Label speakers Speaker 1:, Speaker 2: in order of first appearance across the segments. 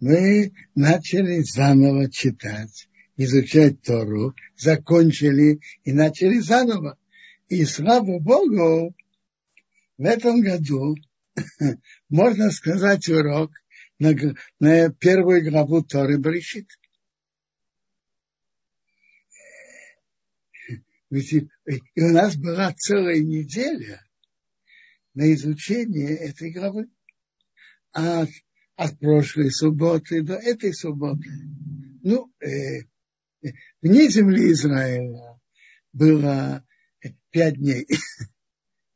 Speaker 1: мы начали заново читать, изучать Тору, закончили и начали заново. И слава Богу, в этом году можно сказать урок на, на первую главу Торы Бришит. Ведь и, у нас была целая неделя на изучение этой главы. От, от прошлой субботы до этой субботы. Ну, э, вне земли Израиля было пять дней.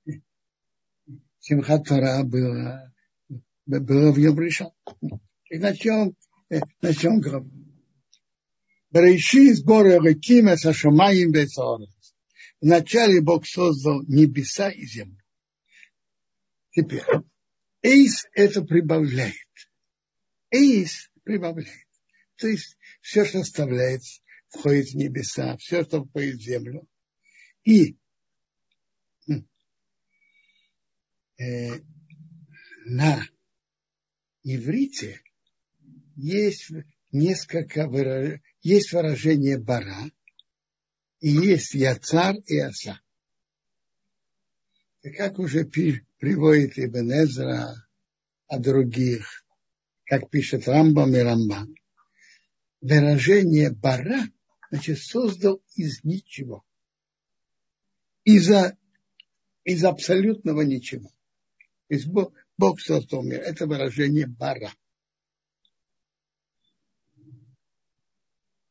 Speaker 1: Симхат Тора было, было в нем решен. И начнем, э, начнем главу. Береши сборы Рекима Сашамаем Бецорец. Вначале Бог создал небеса и землю. Теперь, Эйс это прибавляет. Эйс прибавляет. То есть все, что оставляется, входит в небеса, все, что входит в землю. И э, на иврите есть несколько выражений, есть выражение бара, и есть яцар и аса. И как уже приводит Ибн Эзра о других, как пишет Рамбам и Рамбан, выражение бара, значит, создал из ничего. Из, из абсолютного ничего. Есть Бог, Бог создал мир. Это выражение бара.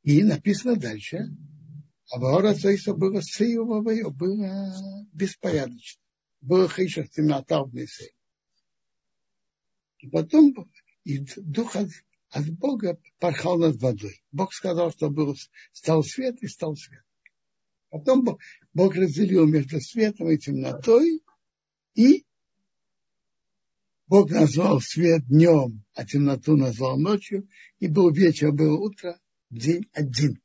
Speaker 1: И написано дальше, а Ваора Цейса было сеювовое, было беспорядочно. Было хейша темнота в. И потом и дух от, от Бога порхал над водой. Бог сказал, что был, стал свет и стал свет. Потом Бог, Бог разделил между светом и темнотой, и Бог назвал свет днем, а темноту назвал ночью, и был вечер, было утро, день один.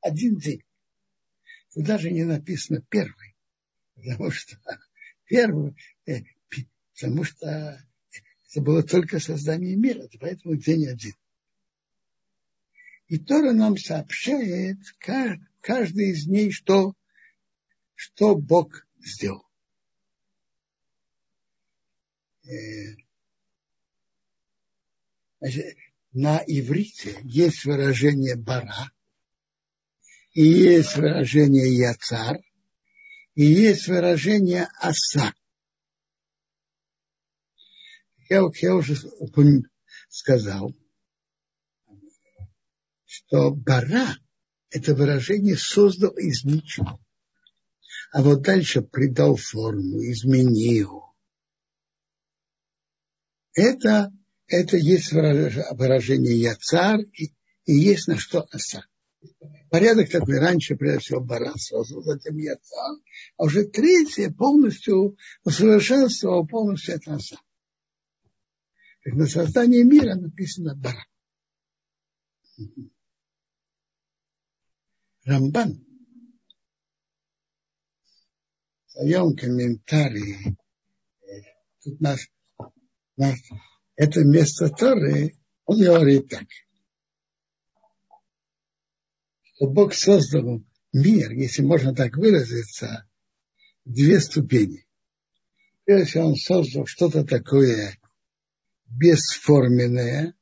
Speaker 1: Один день. Тут даже не написано первый, потому что первый, э, потому что это было только создание мира, поэтому день один. И Тора нам сообщает каждый из дней, что, что Бог сделал. Э, значит, на иврите есть выражение бара, и есть выражение яцар, и есть выражение аса. Я, я уже сказал, что бара – это выражение создал из ничего. А вот дальше придал форму, изменил. Это это есть выражение яцар и, и есть на что оса. Порядок такой раньше, прежде всего, баран создал, затем яцар, а уже третье полностью усовершенствовал полностью это оса. Как на создании мира написано баран. Рамбан в своем комментарии э, тут нас, нас это место Торы, он говорит так, что Бог создал мир, если можно так выразиться, две ступени. Прежде всего, он создал что-то такое бесформенное,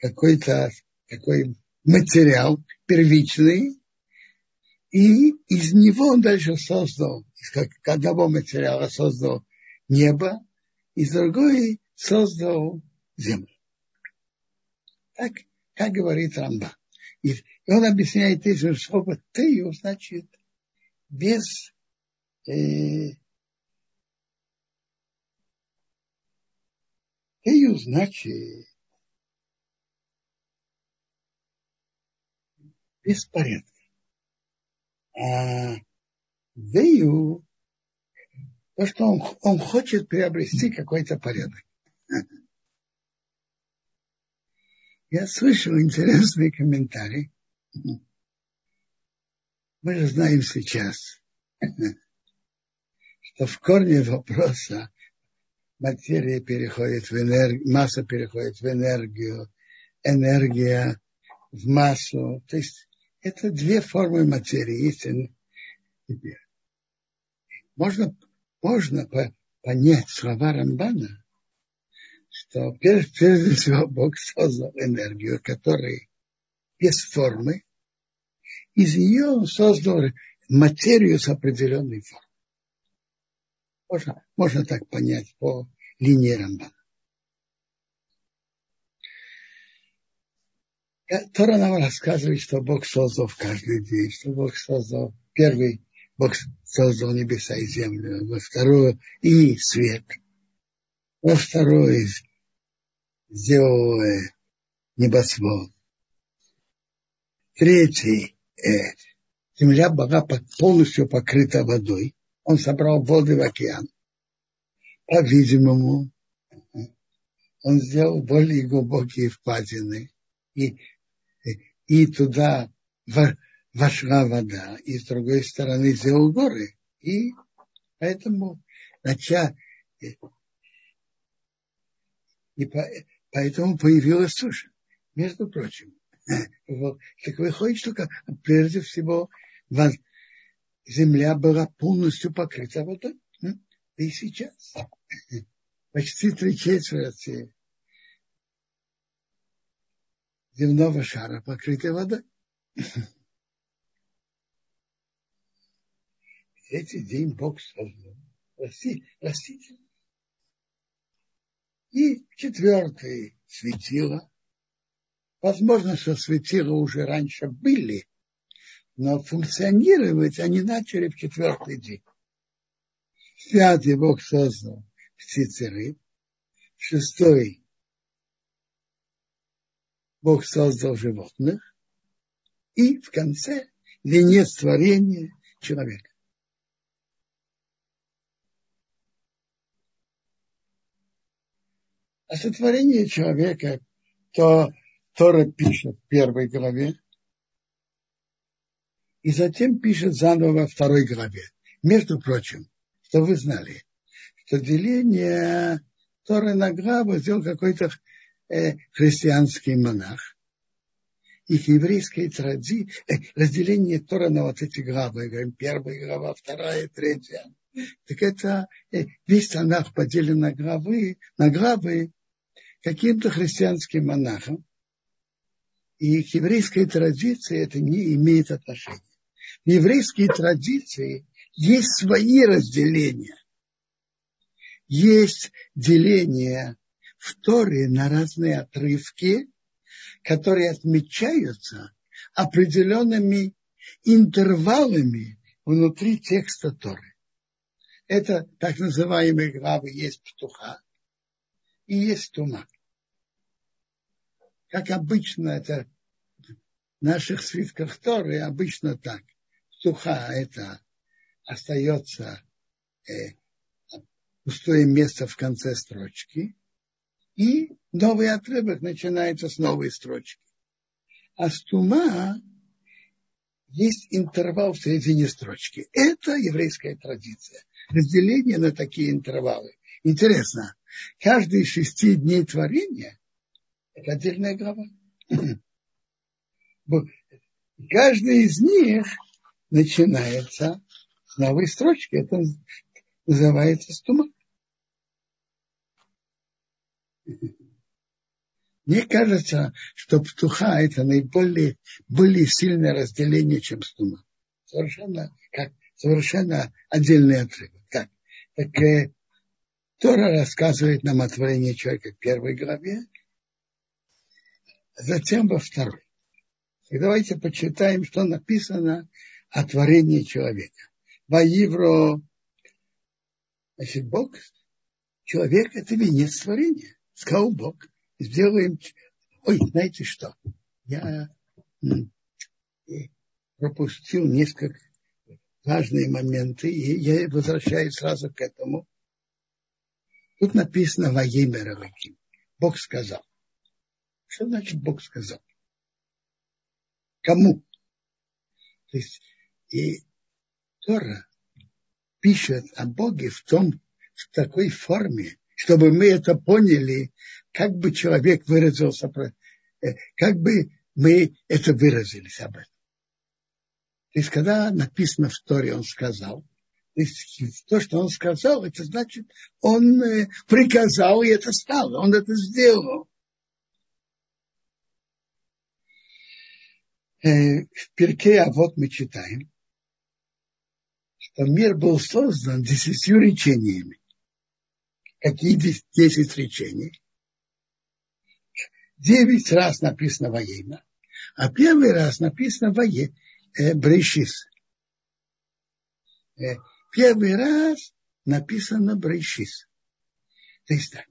Speaker 1: какой-то такой материал первичный, и из него он дальше создал, из одного материала создал небо, из другой создал землю. Так, как говорит Рамба. И, и он объясняет этим слово «тею» значит без э, «тею» значит беспорядок. А «вею» то, что он, он хочет приобрести какой-то порядок. Я слышал интересный комментарий. Мы же знаем сейчас, что в корне вопроса материя переходит в энергию, масса переходит в энергию, энергия в массу. То есть это две формы материи. Можно, можно понять слова Рамбана, что прежде всего Бог создал энергию, которая без формы, из нее он создал материю с определенной формой. Можно, можно так понять по линии Рамбана. Тора нам рассказывает, что Бог создал в каждый день, что Бог создал первый, Бог создал небеса и землю, во второе и свет, во второе сделал э, небосвод, третий э, земля была полностью покрыта водой, он собрал воды в океан. По-видимому, он сделал более глубокие впадины, и, и туда вошла вода, и с другой стороны сделал горы. И поэтому нача, и по, поэтому появилась суша. Между прочим, так выходит, что прежде всего земля была полностью покрыта водой. И сейчас почти три четверти земного шара покрыты водой. Третий день Бог создал растительность. И четвертый светило. Возможно, что светила уже раньше были, но функционировать они начали в четвертый день. Пятый Бог создал птицы рыб. Шестой Бог создал животных. И в конце венец творения человека. А сотворение человека, то Тора пишет в первой главе, и затем пишет заново во второй главе. Между прочим, что вы знали, что деление Торы на главы сделал какой-то э, христианский монах. И в еврейской традиции э, разделение Тора на вот эти главы, говорим, первая глава, вторая, третья. Так это э, весь Танах поделен на главы, на главы каким-то христианским монахом. И к еврейской традиции это не имеет отношения в еврейской традиции есть свои разделения. Есть деление в Торе на разные отрывки, которые отмечаются определенными интервалами внутри текста Торы. Это так называемые главы есть птуха и есть тума. Как обычно это в наших свитках Торы обычно так – суха это остается э, пустое место в конце строчки, и новый отрывок начинается с новой строчки. А стума есть интервал в середине строчки. Это еврейская традиция. Разделение на такие интервалы. Интересно, каждые шести дней творения – это отдельная глава. Каждый из них начинается с новой строчки. Это называется стума. Мне кажется, что птуха это наиболее более сильное разделение, чем стума. Совершенно, как, совершенно отдельный отрывок. Как? Так, э, Тора рассказывает нам о творении человека в первой главе, затем во второй. И давайте почитаем, что написано о творении человека. Ваивро, значит, Бог, человек – это венец творения. Сказал Бог, сделаем... Ой, знаете что? Я пропустил несколько важные моменты, и я возвращаюсь сразу к этому. Тут написано «Ваемер Бог сказал. Что значит Бог сказал? Кому? То есть и Тора пишет о Боге в том, в такой форме, чтобы мы это поняли, как бы человек выразился, э, как бы мы это выразились об этом. То есть, когда написано в Торе, он сказал, то, есть, то, что он сказал, это значит, он э, приказал, и это стало, он это сделал. Э, в перке, а вот мы читаем, мир был создан десятью речениями. Какие десять речений? Девять раз написано военно, а первый раз написано вое, э, Брейшис. Э, первый раз написано Брейшис. То есть так,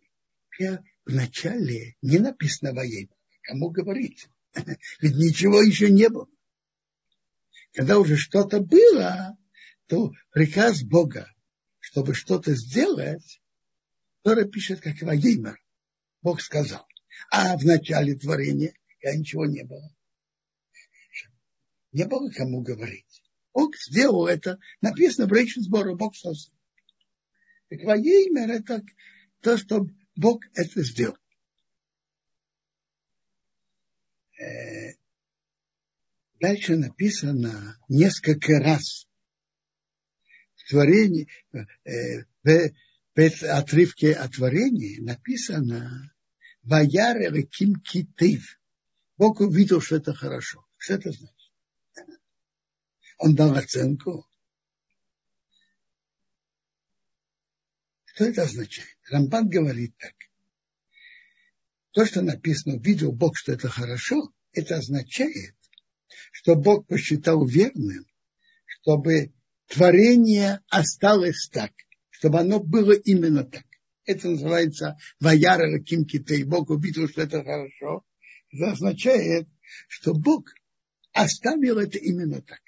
Speaker 1: в начале не написано военно. Кому говорить? Ведь ничего еще не было. Когда уже что-то было, то приказ Бога, чтобы что-то сделать, Тора пишет, как Ваимер. Бог сказал. А в начале творения я ничего не было. Не было кому говорить. Бог сделал это. Написано в речи сбора, Бог создал. Так Ваимер это то, что Бог это сделал. Э, дальше написано несколько раз творении, э, в, в отрывке о творении написано «Ваяр Реким Китив». Бог увидел, что это хорошо. Что это значит? Он дал оценку. Что это означает? Рамбан говорит так то, что написано, видел Бог, что это хорошо, это означает, что Бог посчитал верным, чтобы творение осталось так, чтобы оно было именно так. Это называется Ваяра Раким Китей. Бог увидел, что это хорошо. Это означает, что Бог оставил это именно так.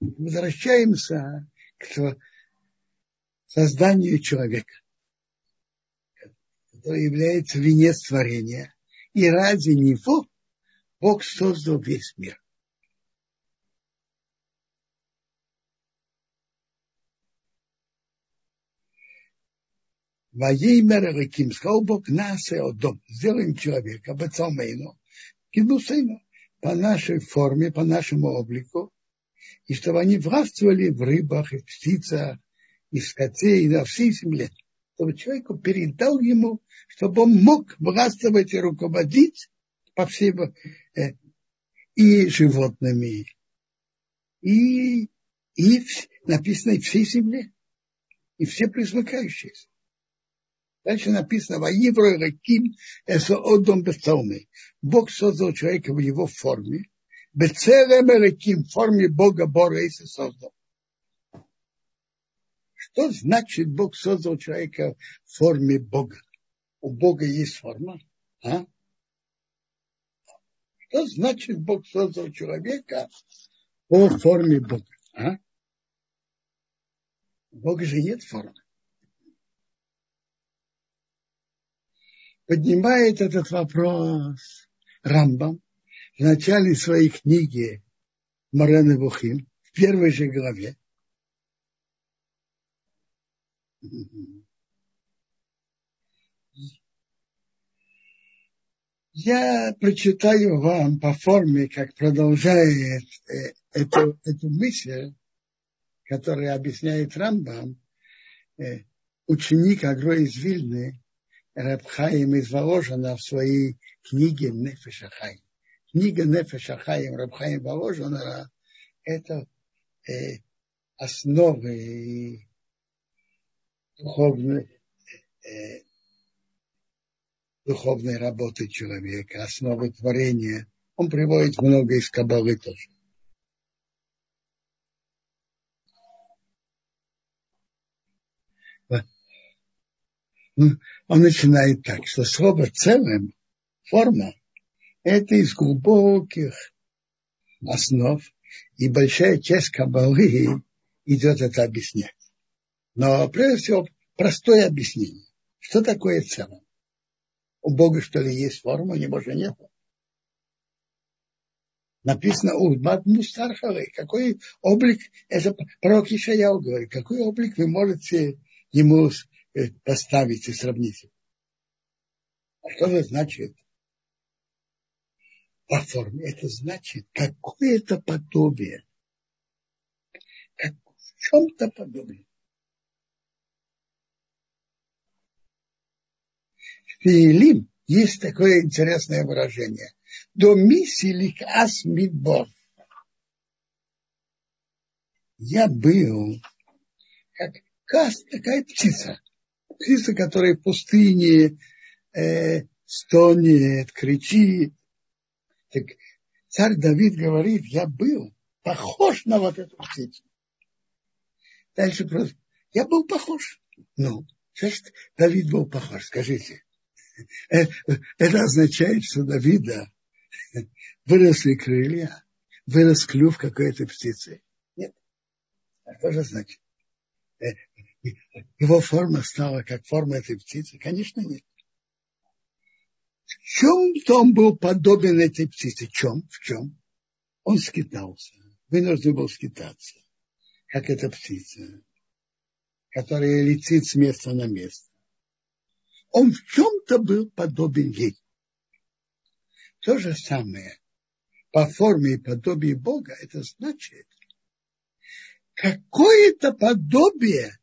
Speaker 1: Возвращаемся к созданию человека который является венец творения. И ради него Бог создал весь мир. Ваимер Раким, сказал Бог, нас и дом, сделаем человека, Бацалмейну, Кидусейну, по нашей форме, по нашему облику, и чтобы они властвовали в рыбах, и в птицах, и в скоте, и на всей земле чтобы человеку передал ему, чтобы он мог властвовать и руководить по всем э, и животными, и, и написано и всей земле, и все присмыкающиеся. Дальше написано, «Ваивро раким эсо одом бецалмы». Бог создал человека в его форме. Бецелем раким в форме Бога и создал. Что значит Бог создал человека в форме Бога? У Бога есть форма. А? Что значит Бог создал человека по форме Бога? А? У Бога же нет формы. Поднимает этот вопрос Рамбам в начале своей книги Марена Бухим, в первой же главе, я прочитаю вам по форме, как продолжает э, эту, эту мысль, которая объясняет Рамбам, э, ученик Агро из Вильны, Рабхаим из Воложина в своей книге Нефешахай. Книга Нефешахаим Рабхаим Воложина – это э, основы духовной, э, духовной работы человека, основы творения. Он приводит много из Кабалы тоже. Он начинает так, что слово целым, форма, это из глубоких основ, и большая часть Кабалы идет это объяснять. Но прежде всего простое объяснение. Что такое целое? У Бога что ли есть форма, у него же нет. Написано у Мустархавы, какой облик, это пророк Ишаяу говорит, какой облик вы можете ему э, поставить и сравнить. А что это значит? По форме. Это значит какое-то подобие. Как в чем-то подобие. В есть такое интересное выражение. До миссилик ас мидбор. Я был как кас, такая птица. Птица, которая в пустыне э, стонет, кричит. Так царь Давид говорит, я был похож на вот эту птицу. Дальше просто, я был похож. Ну, значит, Давид был похож, скажите. Э, это означает, что Давида выросли крылья, вырос клюв какой-то птицы. Нет. А что же значит? Его форма стала как форма этой птицы? Конечно, нет. В чем-то он был подобен этой птице? В чем? В чем? Он скитался. Вынужден был скитаться. Как эта птица, которая летит с места на место. Он в чем-то был подобен ей. То же самое по форме и подобию Бога, это значит, какое-то подобие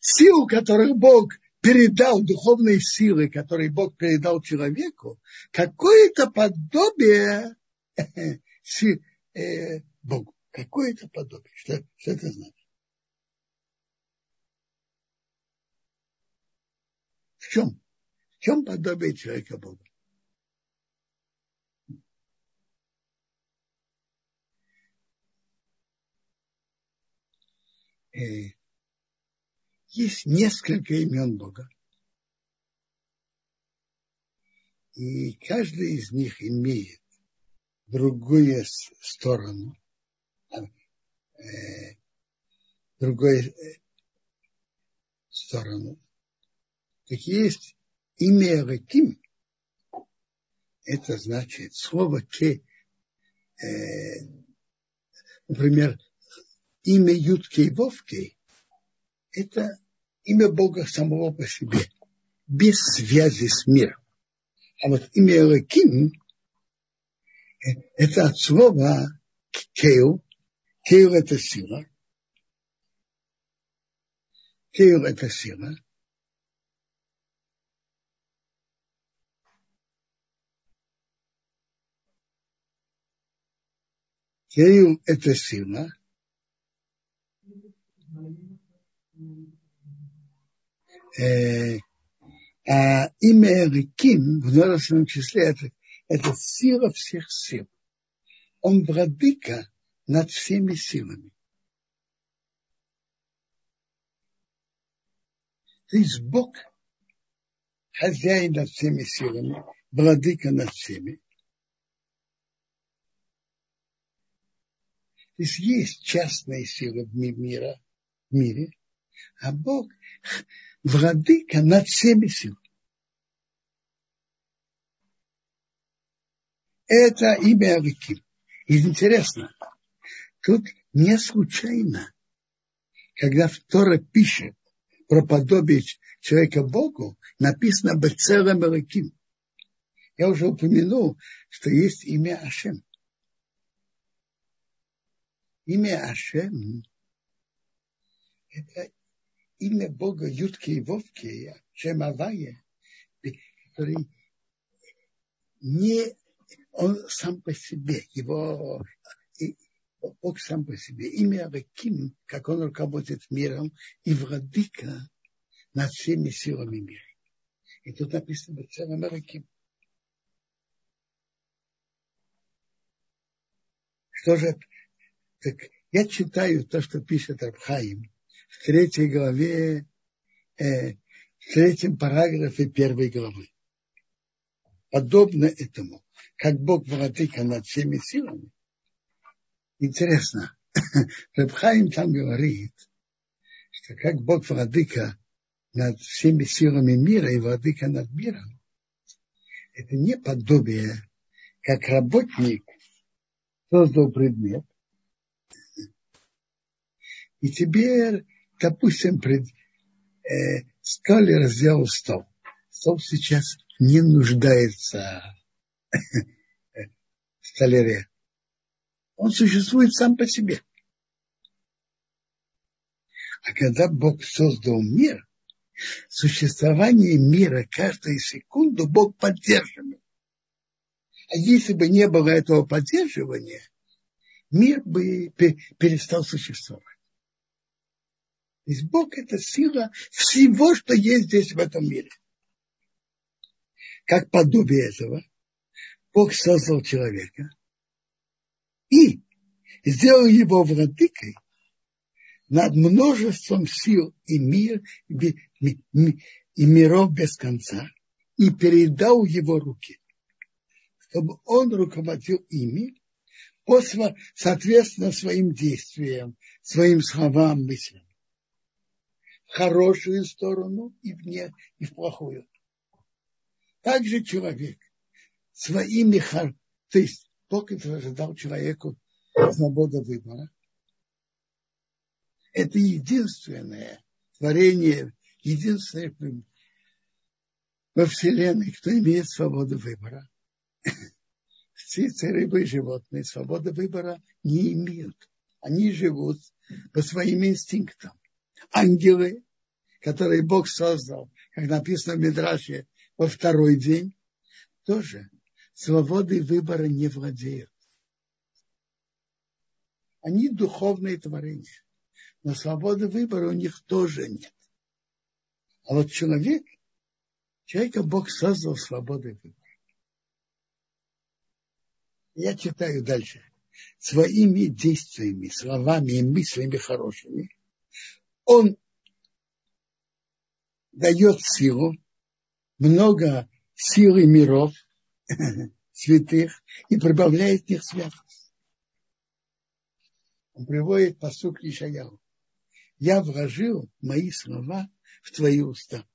Speaker 1: сил, которых Бог передал, духовные силы, которые Бог передал человеку, какое-то подобие э, Богу. Какое-то подобие. Что, что это значит? В чем? В чем подобие человека Богу? Есть несколько имен Бога. И каждый из них имеет другую сторону, э, другую э, сторону. Так есть имя Раким, это значит слово ке, э, например, имя Юткей Вовкей – это имя Бога самого по себе, без связи с миром. А вот имя Элоким – это от слова кейл. Кейл – это сила. Кейл – это сила. Кейл – это сила – Э, а имя Риким в множественном числе это, это сила всех сил. Он владыка над всеми силами. То есть Бог хозяин над всеми силами, владыка над всеми. То есть есть частные силы в мира, в мире, а Бог владыка над всеми силами. Это имя Авиким. И интересно, тут не случайно, когда Тора пишет про подобие человека Богу, написано Бецелем Элаким. Я уже упомянул, что есть имя Ашем. Имя Ашем – это имя Бога Ютки и Вовки, Шемавая, который не он сам по себе, его Бог сам по себе. Имя Раким, как он руководит миром, и владыка над всеми силами мира. И тут написано целом Раким. Что же, так я читаю то, что пишет Рабхаим в третьей главе, э, в третьем параграфе первой главы. Подобно этому, как Бог владыка над всеми силами. Интересно, Рабхаим там говорит, что как Бог владыка над всеми силами мира и владыка над миром, это не подобие, как работник создал предмет, и теперь допустим, пред, э, Скалер сделал стол. Стол сейчас не нуждается в столяре. Он существует сам по себе. А когда Бог создал мир, существование мира каждую секунду Бог поддерживает. А если бы не было этого поддерживания, мир бы перестал существовать. То есть Бог – это сила всего, что есть здесь в этом мире. Как подобие этого, Бог создал человека и сделал его владыкой над множеством сил и мир, и миров без конца, и передал его руки, чтобы он руководил ими по, соответственно своим действиям, своим словам, мыслям хорошую сторону и в, не, и в плохую. Также человек своими, то есть Бог дал человеку свободу выбора. Это единственное творение, единственное во Вселенной, кто имеет свободу выбора. Птицы, рыбы и животные свободы выбора не имеют. Они живут по своим инстинктам ангелы, которые Бог создал, как написано в Мидраше, во второй день, тоже свободы выбора не владеют. Они духовные творения, но свободы выбора у них тоже нет. А вот человек, человека Бог создал свободой выбора. Я читаю дальше. Своими действиями, словами и мыслями хорошими – он дает силу, много силы миров, святых, и прибавляет их святость. Он приводит посук Ишаяу. Я вложил мои слова в твои уста.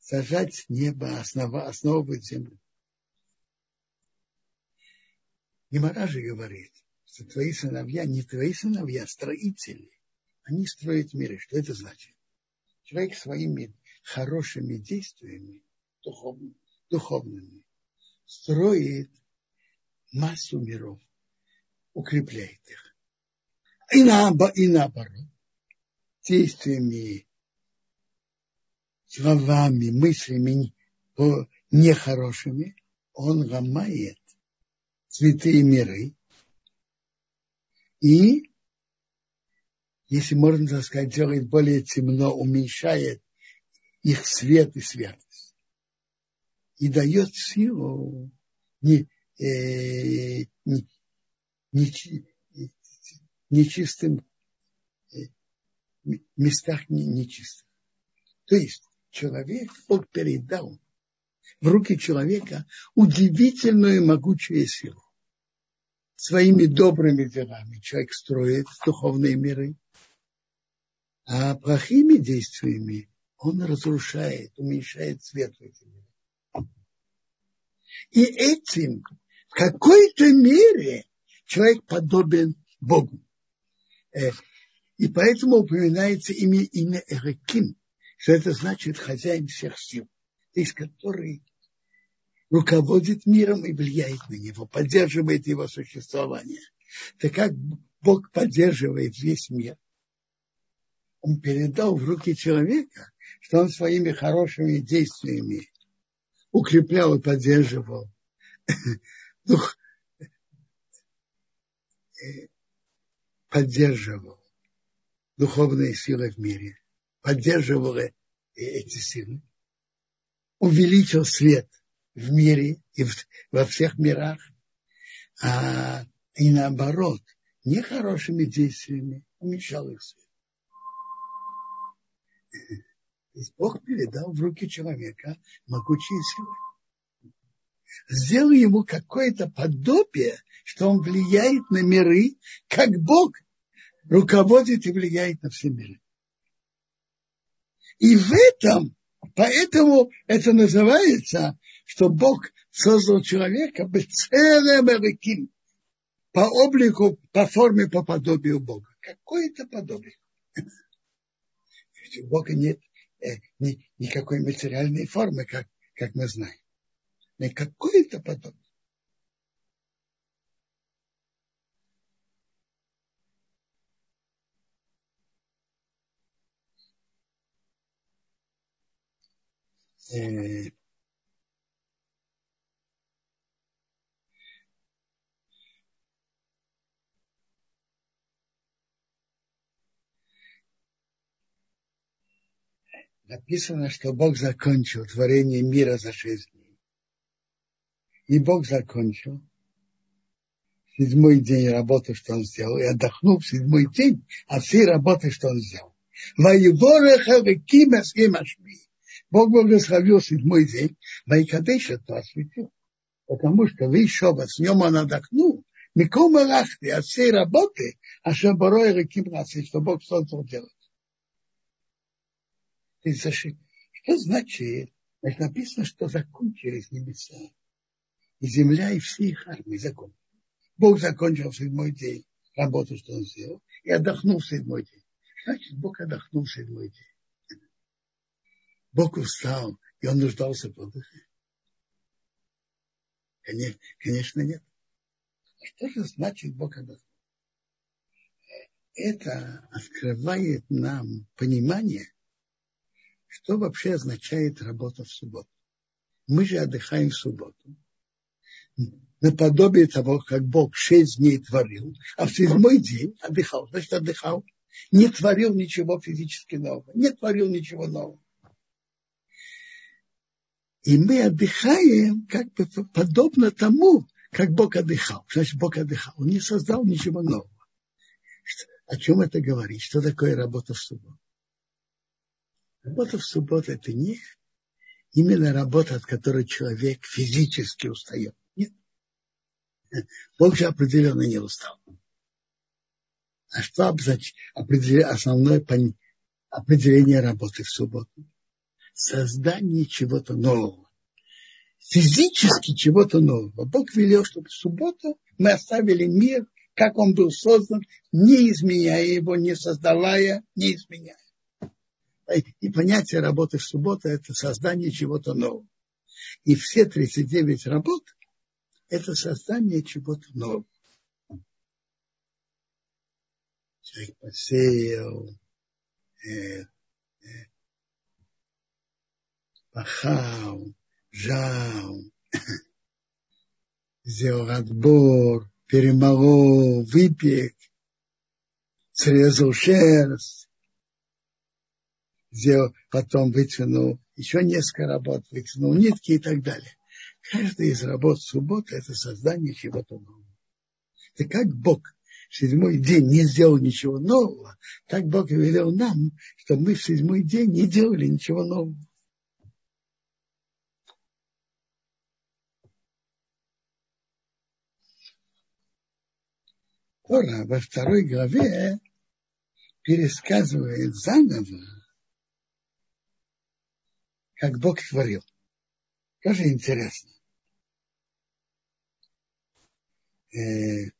Speaker 1: Сажать небо, основа, основывать землю. Гемора же говорит, что твои сыновья не твои сыновья, а строители они строят миры. Что это значит? Человек своими хорошими действиями, духовными, духовными строит массу миров, укрепляет их. И, на, и наоборот, действиями, словами, мыслями нехорошими, он ломает святые миры и если можно так сказать, делает более темно, уменьшает их свет и святость. И дает силу не, э, не, не, нечистым э, местах не, нечистых. То есть человек, Бог передал в руки человека удивительную могучую силу. Своими добрыми делами человек строит духовные миры, а плохими действиями он разрушает, уменьшает свет в этих мирах. И этим в какой-то мере человек подобен Богу. Э, и поэтому упоминается имя, имя Эреким, что это значит хозяин всех сил, из который руководит миром и влияет на него, поддерживает его существование. Так как Бог поддерживает весь мир, он передал в руки человека, что он своими хорошими действиями укреплял и поддерживал. Дух, э, поддерживал духовные силы в мире, поддерживал эти силы, увеличил свет в мире и в, во всех мирах, а и наоборот, нехорошими действиями уменьшал их свет. То Бог передал в руки человека могучие силы. Сделал ему какое-то подобие, что он влияет на миры, как Бог руководит и влияет на все миры. И в этом, поэтому это называется, что Бог создал человека целым великим, по облику, по форме, по подобию Бога. Какое-то подобие. есть у Бога нет э, ни, никакой материальной формы, как, как мы знаем. Но какое-то подобное. Э, написано, что Бог закончил творение мира за шесть дней. И Бог закончил седьмой день работы, что он сделал, и отдохнул в седьмой день от всей работы, что он сделал. Бог благословил седьмой день, Вайкадеша то осветил. Потому что вы еще с нем он отдохнул, Микол Малахти от всей работы, а что Барой Реким что Бог создал делать. Что значит? Значит, написано, что закончились небеса. И земля, и все их армии закончились. Бог закончил в седьмой день работу, что он сделал, и отдохнул в седьмой день. Значит, Бог отдохнул в седьмой день. Бог устал, и он нуждался в отдыхе. Конечно, нет. А что же значит Бог отдохнул? Это открывает нам понимание, что вообще означает работа в субботу. Мы же отдыхаем в субботу. Наподобие того, как Бог шесть дней творил, а в седьмой день отдыхал. Значит, отдыхал. Не творил ничего физически нового. Не творил ничего нового. И мы отдыхаем как бы подобно тому, как Бог отдыхал. Значит, Бог отдыхал. Он не создал ничего нового. О чем это говорит? Что такое работа в субботу? Работа в субботу – это не именно работа, от которой человек физически устает. Нет. Бог же определенно не устал. А что основное определение работы в субботу? Создание чего-то нового. Физически чего-то нового. Бог велел, чтобы в субботу мы оставили мир, как он был создан, не изменяя его, не создавая, не изменяя. И понятие работы в субботу – это создание чего-то нового. И все 39 работ – это создание чего-то нового. Человек посеял, э, э, пахал, жал, сделал отбор, перемолол, выпек, срезал шерсть, сделал, потом вытянул еще несколько работ, вытянул нитки и так далее. Каждая из работ субботы – это создание чего-то нового. Это как Бог в седьмой день не сделал ничего нового, так Бог и велел нам, чтобы мы в седьмой день не делали ничего нового. Тора во второй главе пересказывает заново как Бог творил. Тоже интересно. Э,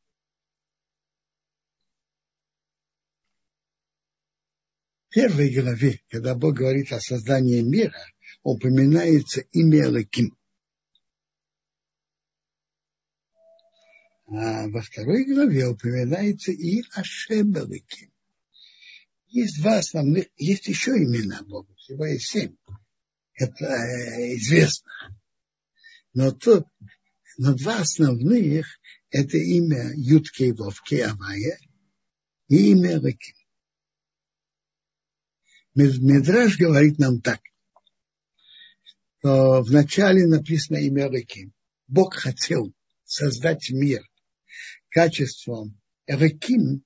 Speaker 1: в первой главе, когда Бог говорит о создании мира, упоминается имя Лаким. А во второй главе упоминается и Ашем Лаким. Есть два основных, есть еще имена Бога, всего есть семь это э, известно. Но, тут, но два основных – это имя Ютки Вовки Авая и имя Рыким. Медраж говорит нам так, что вначале написано имя Рыким. Бог хотел создать мир качеством Рыким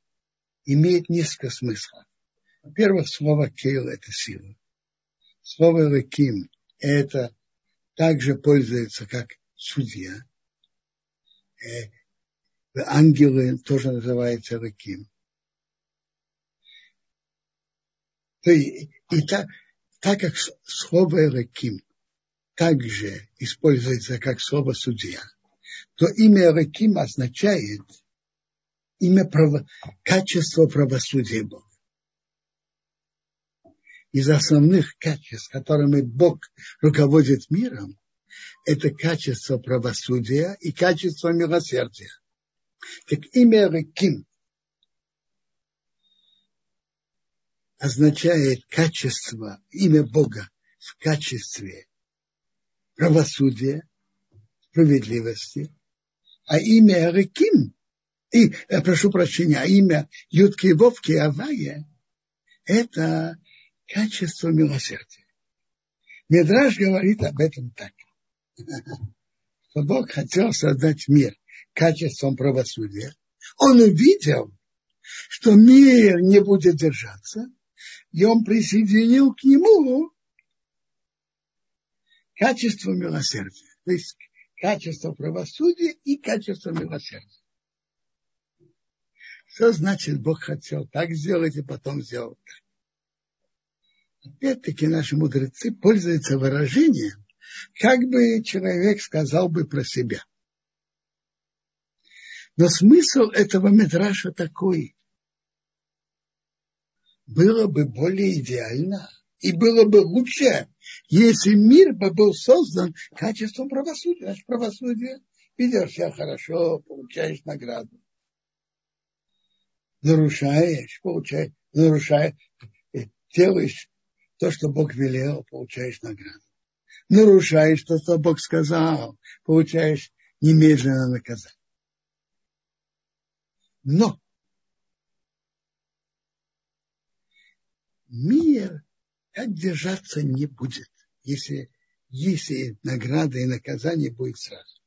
Speaker 1: имеет несколько смыслов. Во-первых, слово Кейл – это сила. Слово «раким» это также пользуется как судья. Э, ангелы тоже называются «раким». И, и так, так как слово «раким» также используется как слово «судья», то имя «раким» означает имя право, качество правосудия Бога. Из основных качеств, которыми Бог руководит миром, это качество правосудия и качество милосердия. Так имя Реким означает качество, имя Бога в качестве правосудия, справедливости, а имя Реким, и, я прошу прощения, а имя Ютки Вовки Авая, это качество милосердия. Медраж говорит об этом так, что Бог хотел создать мир качеством правосудия. Он увидел, что мир не будет держаться, и он присоединил к нему качество милосердия. То есть качество правосудия и качество милосердия. Что значит Бог хотел так сделать и потом сделал так? Опять-таки наши мудрецы пользуются выражением, как бы человек сказал бы про себя. Но смысл этого метраша такой. Было бы более идеально и было бы лучше, если мир бы был создан качеством правосудия. Значит, правосудие ведешь себя хорошо, получаешь награду. Нарушаешь, получаешь, нарушаешь, делаешь то, что Бог велел, получаешь награду. Нарушаешь то, что Бог сказал, получаешь немедленное наказание. Но мир так держаться не будет, если, если награда и наказание будет сразу.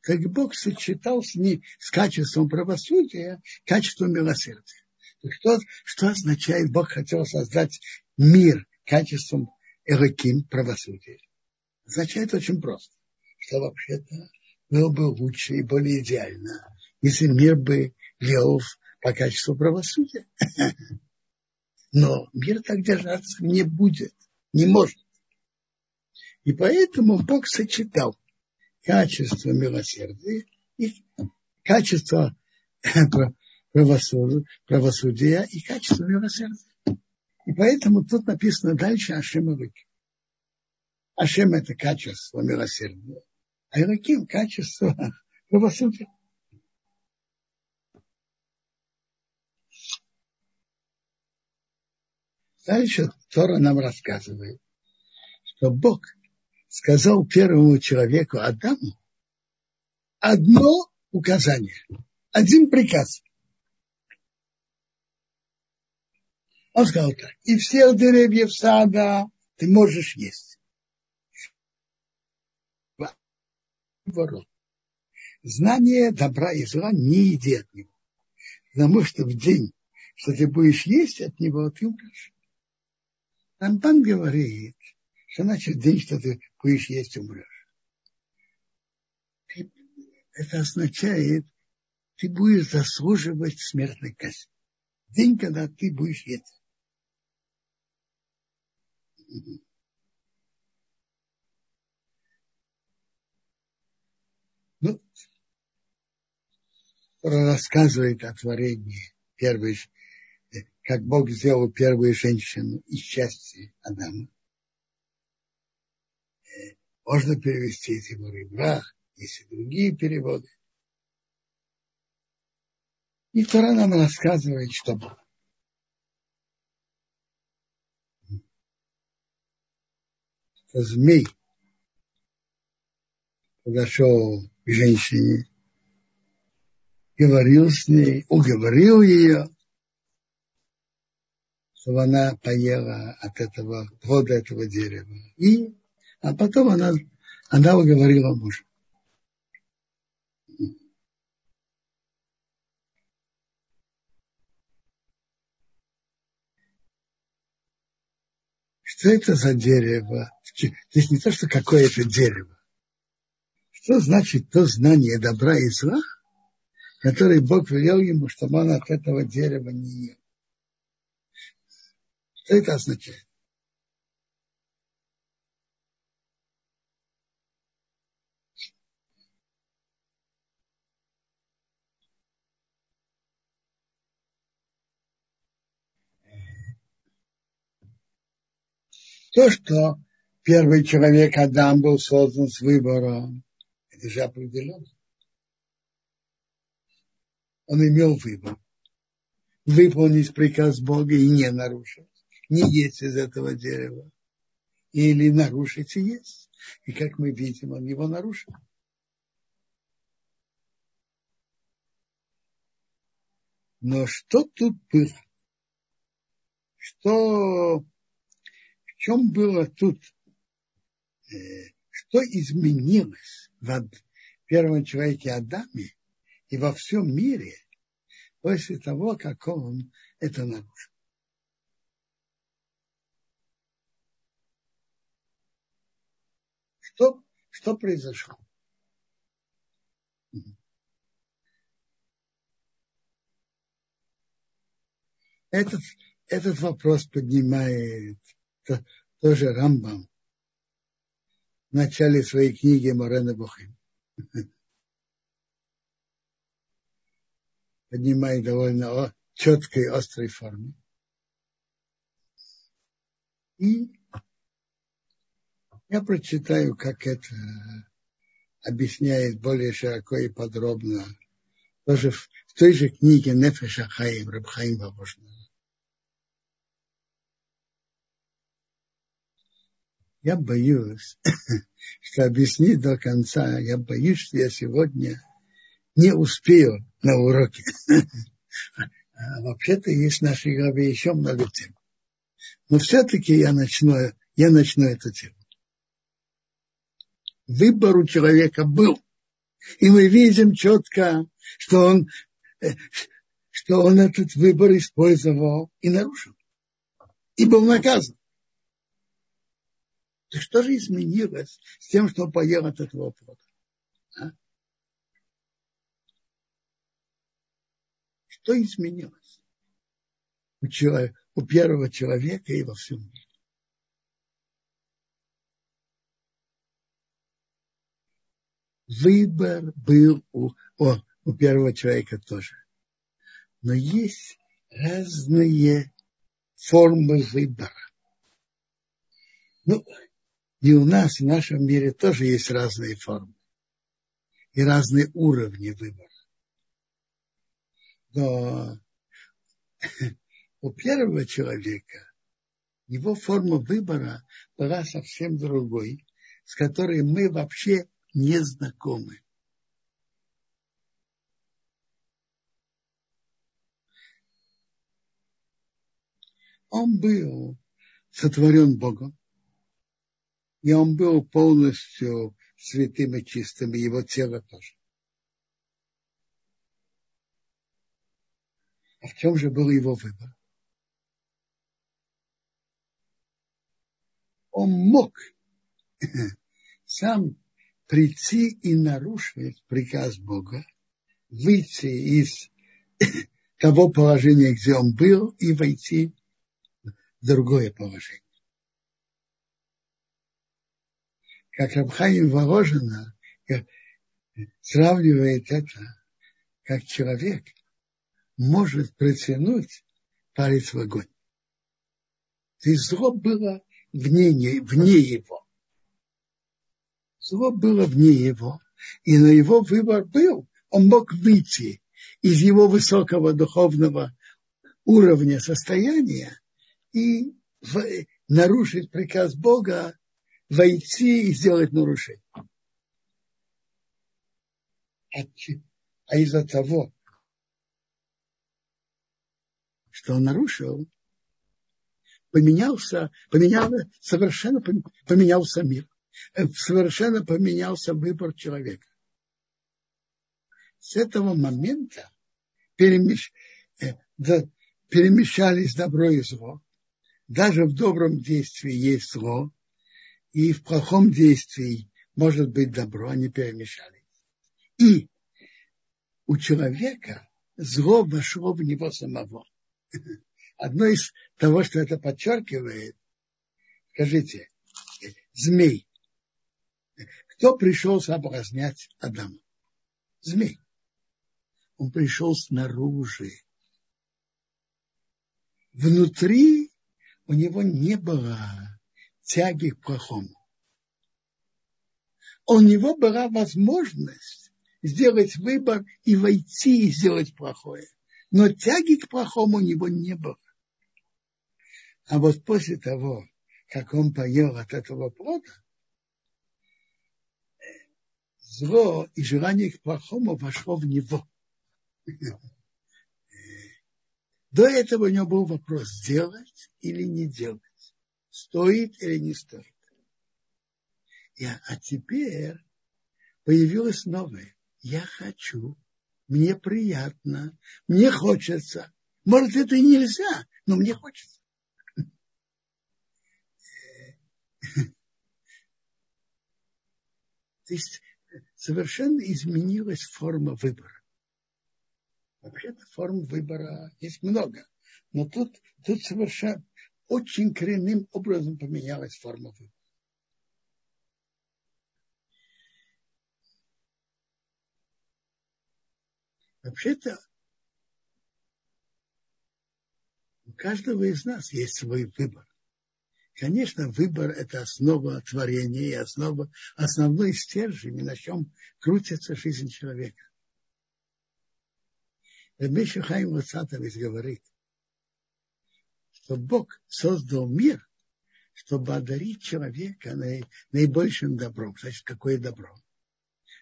Speaker 1: Как Бог сочетал с, ней, с качеством правосудия, качеством милосердия. Что, что означает, Бог хотел создать мир качеством эраким, правосудия? Означает очень просто, что вообще-то было бы лучше и более идеально, если мир бы вел по качеству правосудия. Но мир так держаться не будет, не может. И поэтому Бог сочетал качество милосердия и качество правосудия и качество милосердия. И поэтому тут написано дальше Ашем Руки. Ашем это качество милосердия, а Ираким качество правосудия. Дальше Тора нам рассказывает, что Бог сказал первому человеку Адаму одно указание, один приказ. Он сказал так, и всех деревьев сада ты можешь есть. Знание добра и зла не иди от него. Потому что в день, что ты будешь есть от него, ты умрешь. Рамбан говорит, что значит день, что ты будешь есть, умрешь. Это означает, ты будешь заслуживать смертной казни. День, когда ты будешь есть. Ну, рассказывает о творении первой как Бог сделал первую женщину из части Адама. Э, можно перевести из его ребра, есть и другие переводы. И Тора нам рассказывает, что что змей подошел к женщине, говорил с ней, уговорил ее, чтобы она поела от этого плода этого дерева. И, а потом она, она уговорила мужа. Что это за дерево? Здесь не то, что какое-то дерево. Что значит то знание добра и зла, которое Бог велел ему, чтобы он от этого дерева не ел? Что это означает? То, что первый человек Адам был создан с выбором, это же определенно. Он имел выбор. Выполнить приказ Бога и не нарушить. Не есть из этого дерева. Или нарушить и есть. И как мы видим, он его нарушил. Но что тут было? Что, в чем было тут, что изменилось в первом человеке Адаме и во всем мире после того, как он это нарушил? Что, что произошло? Этот, этот вопрос поднимает тоже Рамбам в начале своей книги Морена Бухим. Поднимает довольно четкой, острой форме. И я прочитаю, как это объясняет более широко и подробно. Тоже в, той же книге Нефеша Хаим, Рабхаим Бабушна. Я боюсь, что объяснить до конца, я боюсь, что я сегодня не успею на уроке. А вообще-то есть в нашей голове еще много тем. Но все-таки я начну, я начну эту тему. Выбор у человека был. И мы видим четко, что он, э, что он этот выбор использовал и нарушил. И был наказан. Так что же изменилось с тем, что он поел от этого плода? А? Что изменилось у, человека, у первого человека и во всем мире? Выбор был у, о, у первого человека тоже. Но есть разные формы выбора. Ну, и у нас, в нашем мире, тоже есть разные формы и разные уровни выбора. Но у первого человека его форма выбора была совсем другой, с которой мы вообще не знакомы. Он был сотворен Богом, и он был полностью святым и чистым, и его тело тоже. А в чем же был его выбор? Он мог сам прийти и нарушить приказ Бога, выйти из того положения, где он был, и войти в другое положение. Как Рабхаим Воложина сравнивает это, как человек может протянуть палец в огонь. То зло было вне, вне его. Зло было вне его, и на его выбор был. Он мог выйти из его высокого духовного уровня состояния и нарушить приказ Бога войти и сделать нарушение. А, из-за того, что он нарушил, поменялся, поменялся, совершенно поменялся мир. Э, совершенно поменялся выбор человека. С этого момента перемещ, э, да, перемещались добро и зло. Даже в добром действии есть зло, и в плохом действии может быть добро, они перемешались. И у человека зло вошло в него самого. Одно из того, что это подчеркивает, скажите, змей. Кто пришел соблазнять Адама? Змей. Он пришел снаружи. Внутри у него не было тяги к плохому. У него была возможность сделать выбор и войти и сделать плохое. Но тяги к плохому у него не было. А вот после того, как он поел от этого плода, зло и желание к плохому вошло в него. До этого у него был вопрос, делать или не делать, стоит или не стоит. И, а теперь появилось новое. Я хочу, мне приятно, мне хочется. Может, это и нельзя, но мне хочется. То есть совершенно изменилась форма выбора. Вообще-то форм выбора есть много, но тут, тут совершенно очень коренным образом поменялась форма выбора. Вообще-то у каждого из нас есть свой выбор. Конечно, выбор – это основа творения и основа, основной стержень, на чем крутится жизнь человека. Рабиша Хайм Вацатович говорит, что Бог создал мир, чтобы одарить человека наибольшим добром. Значит, какое добро?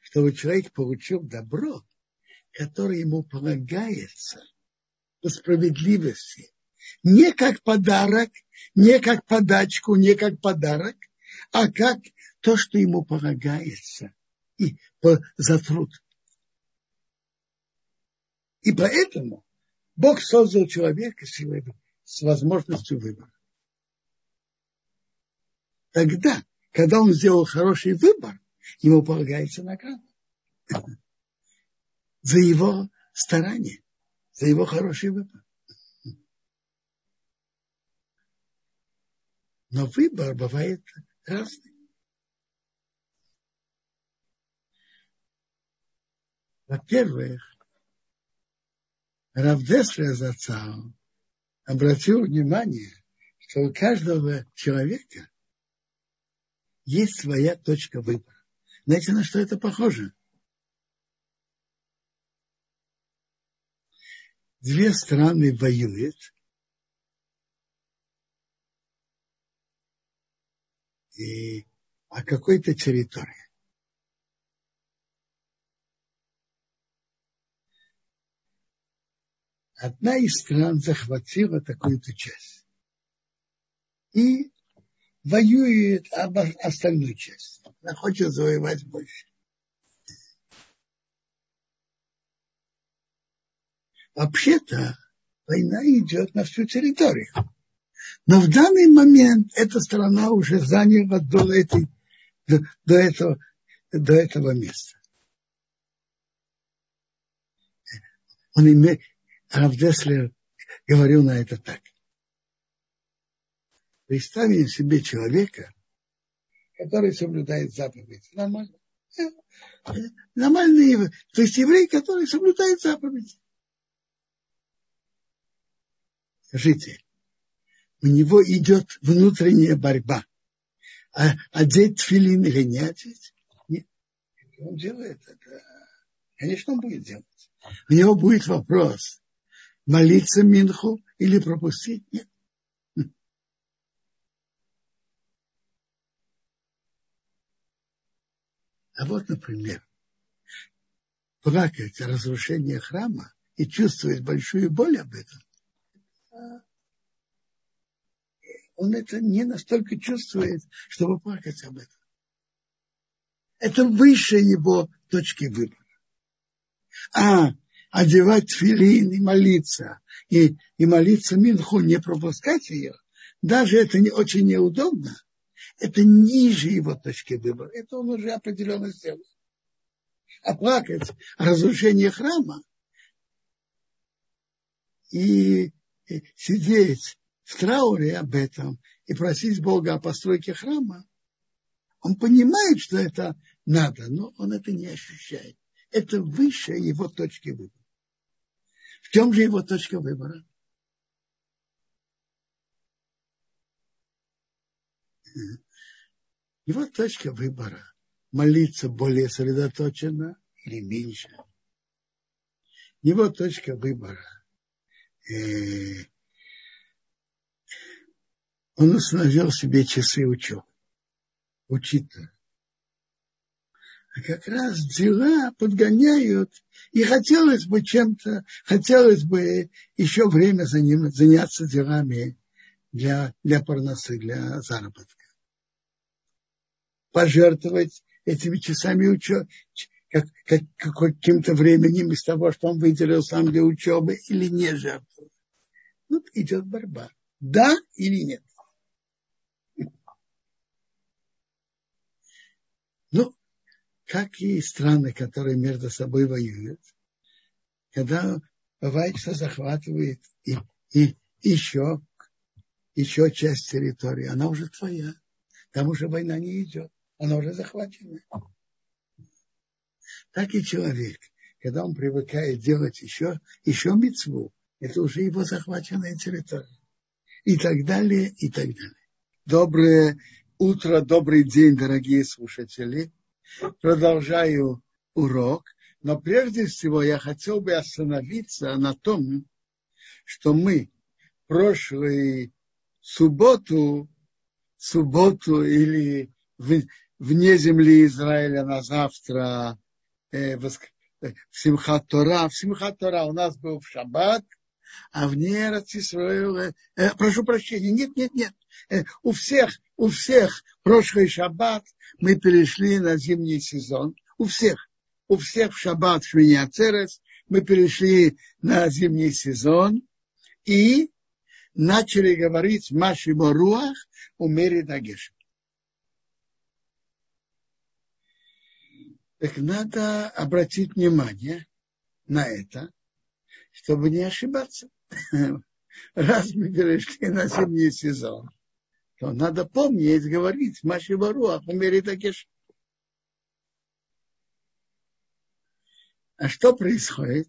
Speaker 1: Чтобы человек получил добро, которое ему полагается по справедливости, не как подарок, не как подачку, не как подарок, а как то, что ему полагается и за труд. И поэтому Бог создал человека с, с возможностью выбора. Тогда, когда он сделал хороший выбор, ему полагается награда за его старание, за его хороший выбор. Но выбор бывает разный. Во-первых, Равдеслер Зацал обратил внимание, что у каждого человека есть своя точка выбора. Знаете, на что это похоже? Две страны воюют, и о какой-то территории. Одна из стран захватила такую-то часть и воюет об остальную часть. Она хочет завоевать больше. Вообще-то война идет на всю территорию. Но в данный момент эта страна уже заняла до, этой, до, до, этого, до этого места. Он имеет, Равдеслер говорил на это так. Представим себе человека, который соблюдает заповедь. Нормально. Нормальный, то есть еврей, который соблюдает заповедь. Скажите, у него идет внутренняя борьба. А одеть тфилин или не одеть? Нет. Он делает это. Конечно, он будет делать. У него будет вопрос, молиться Минху или пропустить? Нет. А вот, например, плакать о разрушении храма и чувствовать большую боль об этом, он это не настолько чувствует, чтобы плакать об этом. Это выше его точки выбора. А одевать филин и молиться, и, и молиться Минху, не пропускать ее, даже это не очень неудобно, это ниже его точки выбора. Это он уже определенно сделал. А плакать о разрушении храма и сидеть в трауре об этом и просить Бога о постройке храма, он понимает, что это надо, но он это не ощущает. Это выше его точки выбора. Чем же его точка выбора? Его точка выбора – молиться более сосредоточенно или меньше. Его точка выбора э, он установил себе часы учебы, учиться. А как раз дела подгоняют, и хотелось бы чем-то, хотелось бы еще время заняться делами для, для парносы, для заработка. Пожертвовать этими часами учебы, как, как, каким-то временем из того, что он выделил сам для учебы, или не жертвовать. Тут идет борьба. Да или нет. Ну, как и страны, которые между собой воюют, когда бывает, что захватывает и, и еще еще часть территории, она уже твоя. Там уже война не идет, она уже захвачена. Так и человек, когда он привыкает делать еще, еще мецву, это уже его захваченная территория. И так далее, и так далее. Доброе утро, добрый день, дорогие слушатели. Продолжаю урок, но прежде всего я хотел бы остановиться на том, что мы прошлый субботу, субботу или вне земли Израиля на завтра э. Э, в Симхат Тора. В Симхат Тора у нас был в Шаббат, а вне Исраиля, э, прошу прощения, нет, нет, нет, э, у всех, у всех прошлый Шаббат мы перешли на зимний сезон, у всех, у всех в Шаббат в Шминяцерес мы перешли на зимний сезон, и начали говорить Маши Моруах у Мери Дагеш. Так надо обратить внимание на это, чтобы не ошибаться. Раз мы перешли на зимний сезон, то надо помнить, говорить Маши Моруах у Мери Дагеш. А что происходит,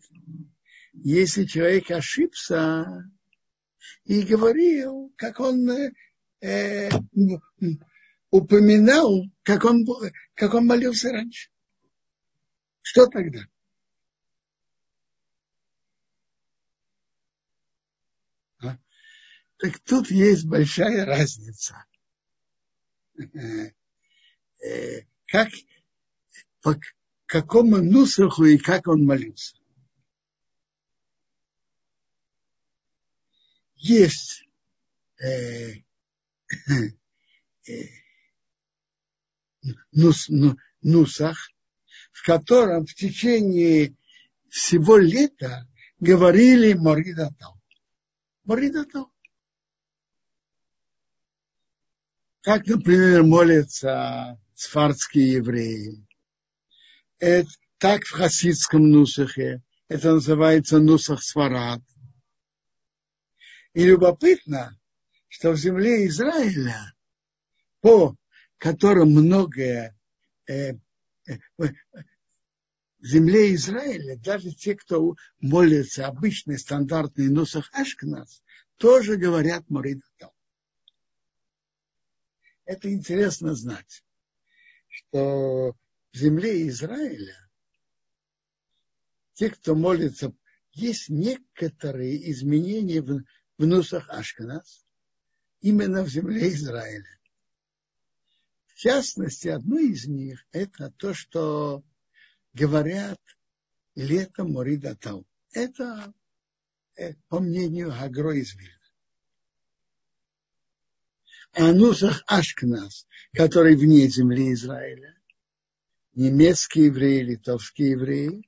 Speaker 1: если человек ошибся, и говорил, как он э, упоминал, как он, как он молился раньше. Что тогда? Так тут есть большая разница. Э, как, по какому нусаху и как он молился. есть э, э, нус, ну, нусах, в котором в течение всего лета говорили Моридатал. Моридатал. Как, например, молятся сфардские евреи. Это, так в хасидском нусахе. Это называется нусах сварад. И любопытно, что в земле Израиля, по которым многое э, э, в земле Израиля, даже те, кто молится обычный стандартный носах Ашкнас, тоже говорят Моридатал. Это интересно знать, что в земле Израиля те, кто молится, есть некоторые изменения в, в Нусах Ашканас, именно в земле Израиля. В частности, одно из них – это то, что говорят летом Моридатау. Это э, по мнению Агро из Вильна. А Нусах Ашкнас, который вне земли Израиля, немецкие евреи, литовские евреи,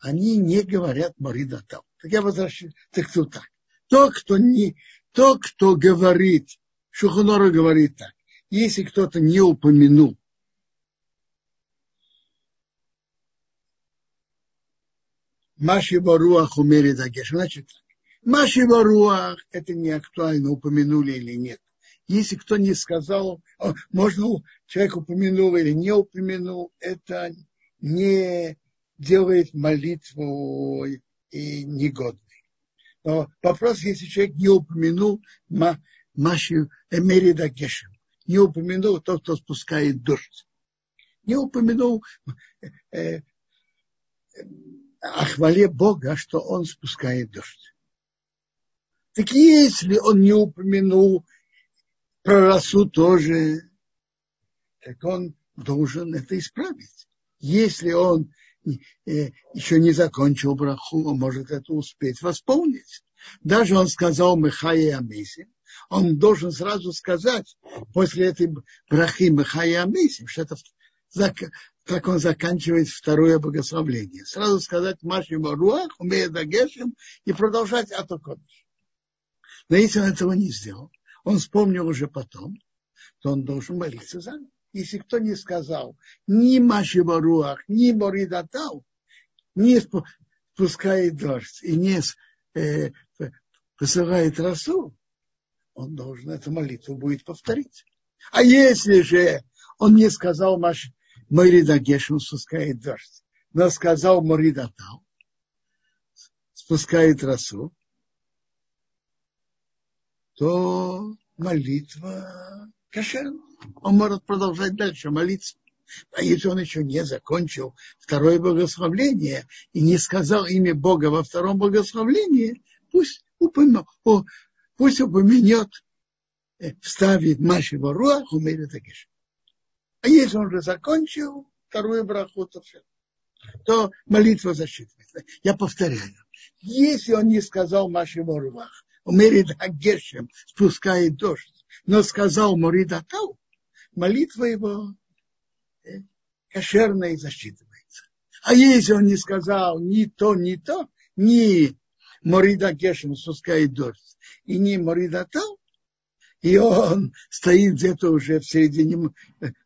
Speaker 1: они не говорят Моридатау. Так я возвращаюсь. Так тут так. То, кто, не, то, кто говорит, Шухонора говорит так, если кто-то не упомянул Маши Баруах умерит Дагеш. Значит, Маши Баруах это не актуально, упомянули или нет. Если кто не сказал, можно человек упомянул или не упомянул, это не делает молитву и негодной. Но вопрос, если человек не упомянул Маши Эмерида Гешем, не упомянул тот, кто спускает дождь. Не упомянул э, э, о хвале Бога, что он спускает дождь. Так если он не упомянул про росу тоже, так он должен это исправить. Если он э, еще не закончил браху, он может это успеть восполнить. Даже он сказал Михае Амисим, он должен сразу сказать после этой брахи Михая Амисим, что это как он заканчивает второе богословление. Сразу сказать Маши Руах, умеет Дагешем и продолжать Атокодыш. Но если он этого не сделал, он вспомнил уже потом, то он должен молиться за него. Если кто не сказал ни Маши Руах, ни Моридатау, не спускает дождь и не э, посылает росу, он должен эту молитву будет повторить. А если же он не сказал Маш, Морида Гешем спускает дождь, но сказал Морида Тау, спускает росу, то молитва кошерна. Он может продолжать дальше молиться. А если он еще не закончил второе богословление и не сказал имя Бога во втором богословлении, пусть упомянет, пусть упомянет, э, вставит Маши Руах, умерит Агиш. А если он уже закончил вторую браху, то все. То молитва засчитывается. Я повторяю. Если он не сказал Маши Руах, умерит Агешем, спускает дождь, но сказал Моридатау, молитва его э, кошерная и засчитывается. А если он не сказал ни то, ни то, ни Морида Гешем спускает дождь, и не Морида Тал, и он стоит где-то уже в середине,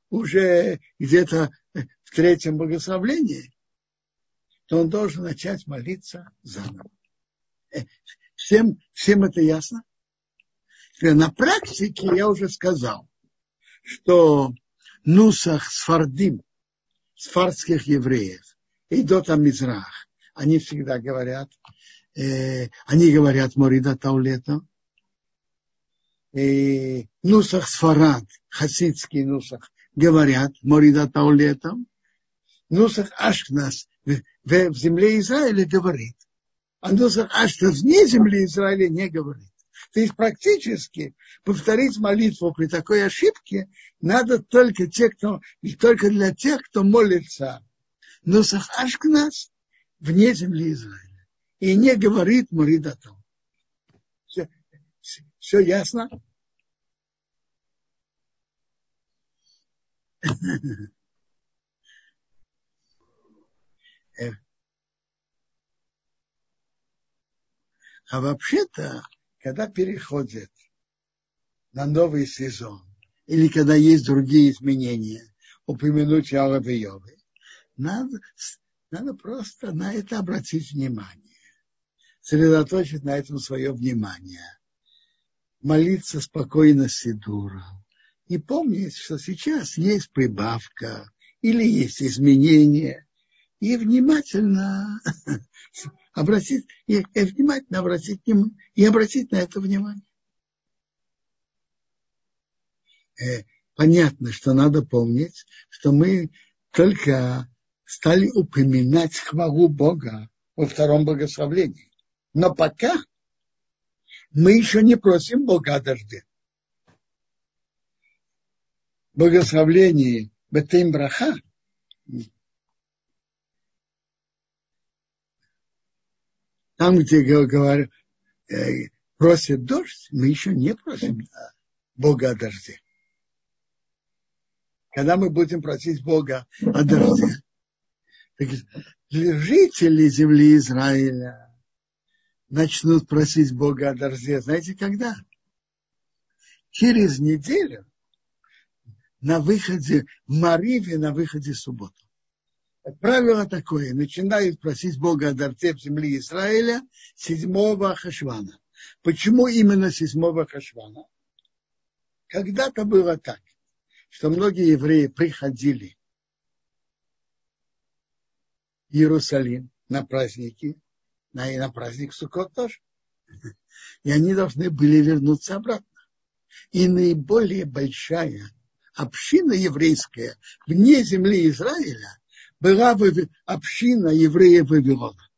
Speaker 1: уже где-то в третьем богословлении, то он должен начать молиться заново. Э, всем, всем это ясно? На практике я уже сказал, что Нусах Сфардим, сфардских евреев, и Дота Мизрах, они всегда говорят, э, они говорят Морида Таулета. И Нусах Сфарад, хасидский Нусах, говорят Морида Таулета. Нусах Ашкнас в, в земле Израиля говорит. А Нусах Ашкнас вне земли Израиля не говорит. То есть практически повторить молитву при такой ошибке надо только, те, кто, только для тех, кто молится Нусах Ашкнас вне земли Израиля и не говорит Муридатом. Все, все ясно? Э. А вообще-то, когда переходит на новый сезон, или когда есть другие изменения, упомянуть Ялов Йовы, надо, надо просто на это обратить внимание сосредоточить на этом свое внимание, молиться спокойно Сидуром и помнить, что сейчас есть прибавка или есть изменения, и внимательно обратить, и, и внимательно обратить и обратить на это внимание. Э, понятно, что надо помнить, что мы только стали упоминать хвалу Бога во втором богословлении. Но пока мы еще не просим Бога о дожде. Благословление Бетейм Браха там, где говорят, э, просят дождь, мы еще не просим Бога о дожде. Когда мы будем просить Бога о дожде, так жители земли Израиля начнут просить Бога о дожде. Знаете, когда? Через неделю на выходе в Мариве, на выходе в субботу. Правило такое, начинают просить Бога о в земле Израиля 7 Хашвана. Почему именно 7 Хашвана? Когда-то было так, что многие евреи приходили в Иерусалим на праздники, на, и на праздник Суккот тоже. И они должны были вернуться обратно. И наиболее большая община еврейская вне земли Израиля была община евреев Вавилона.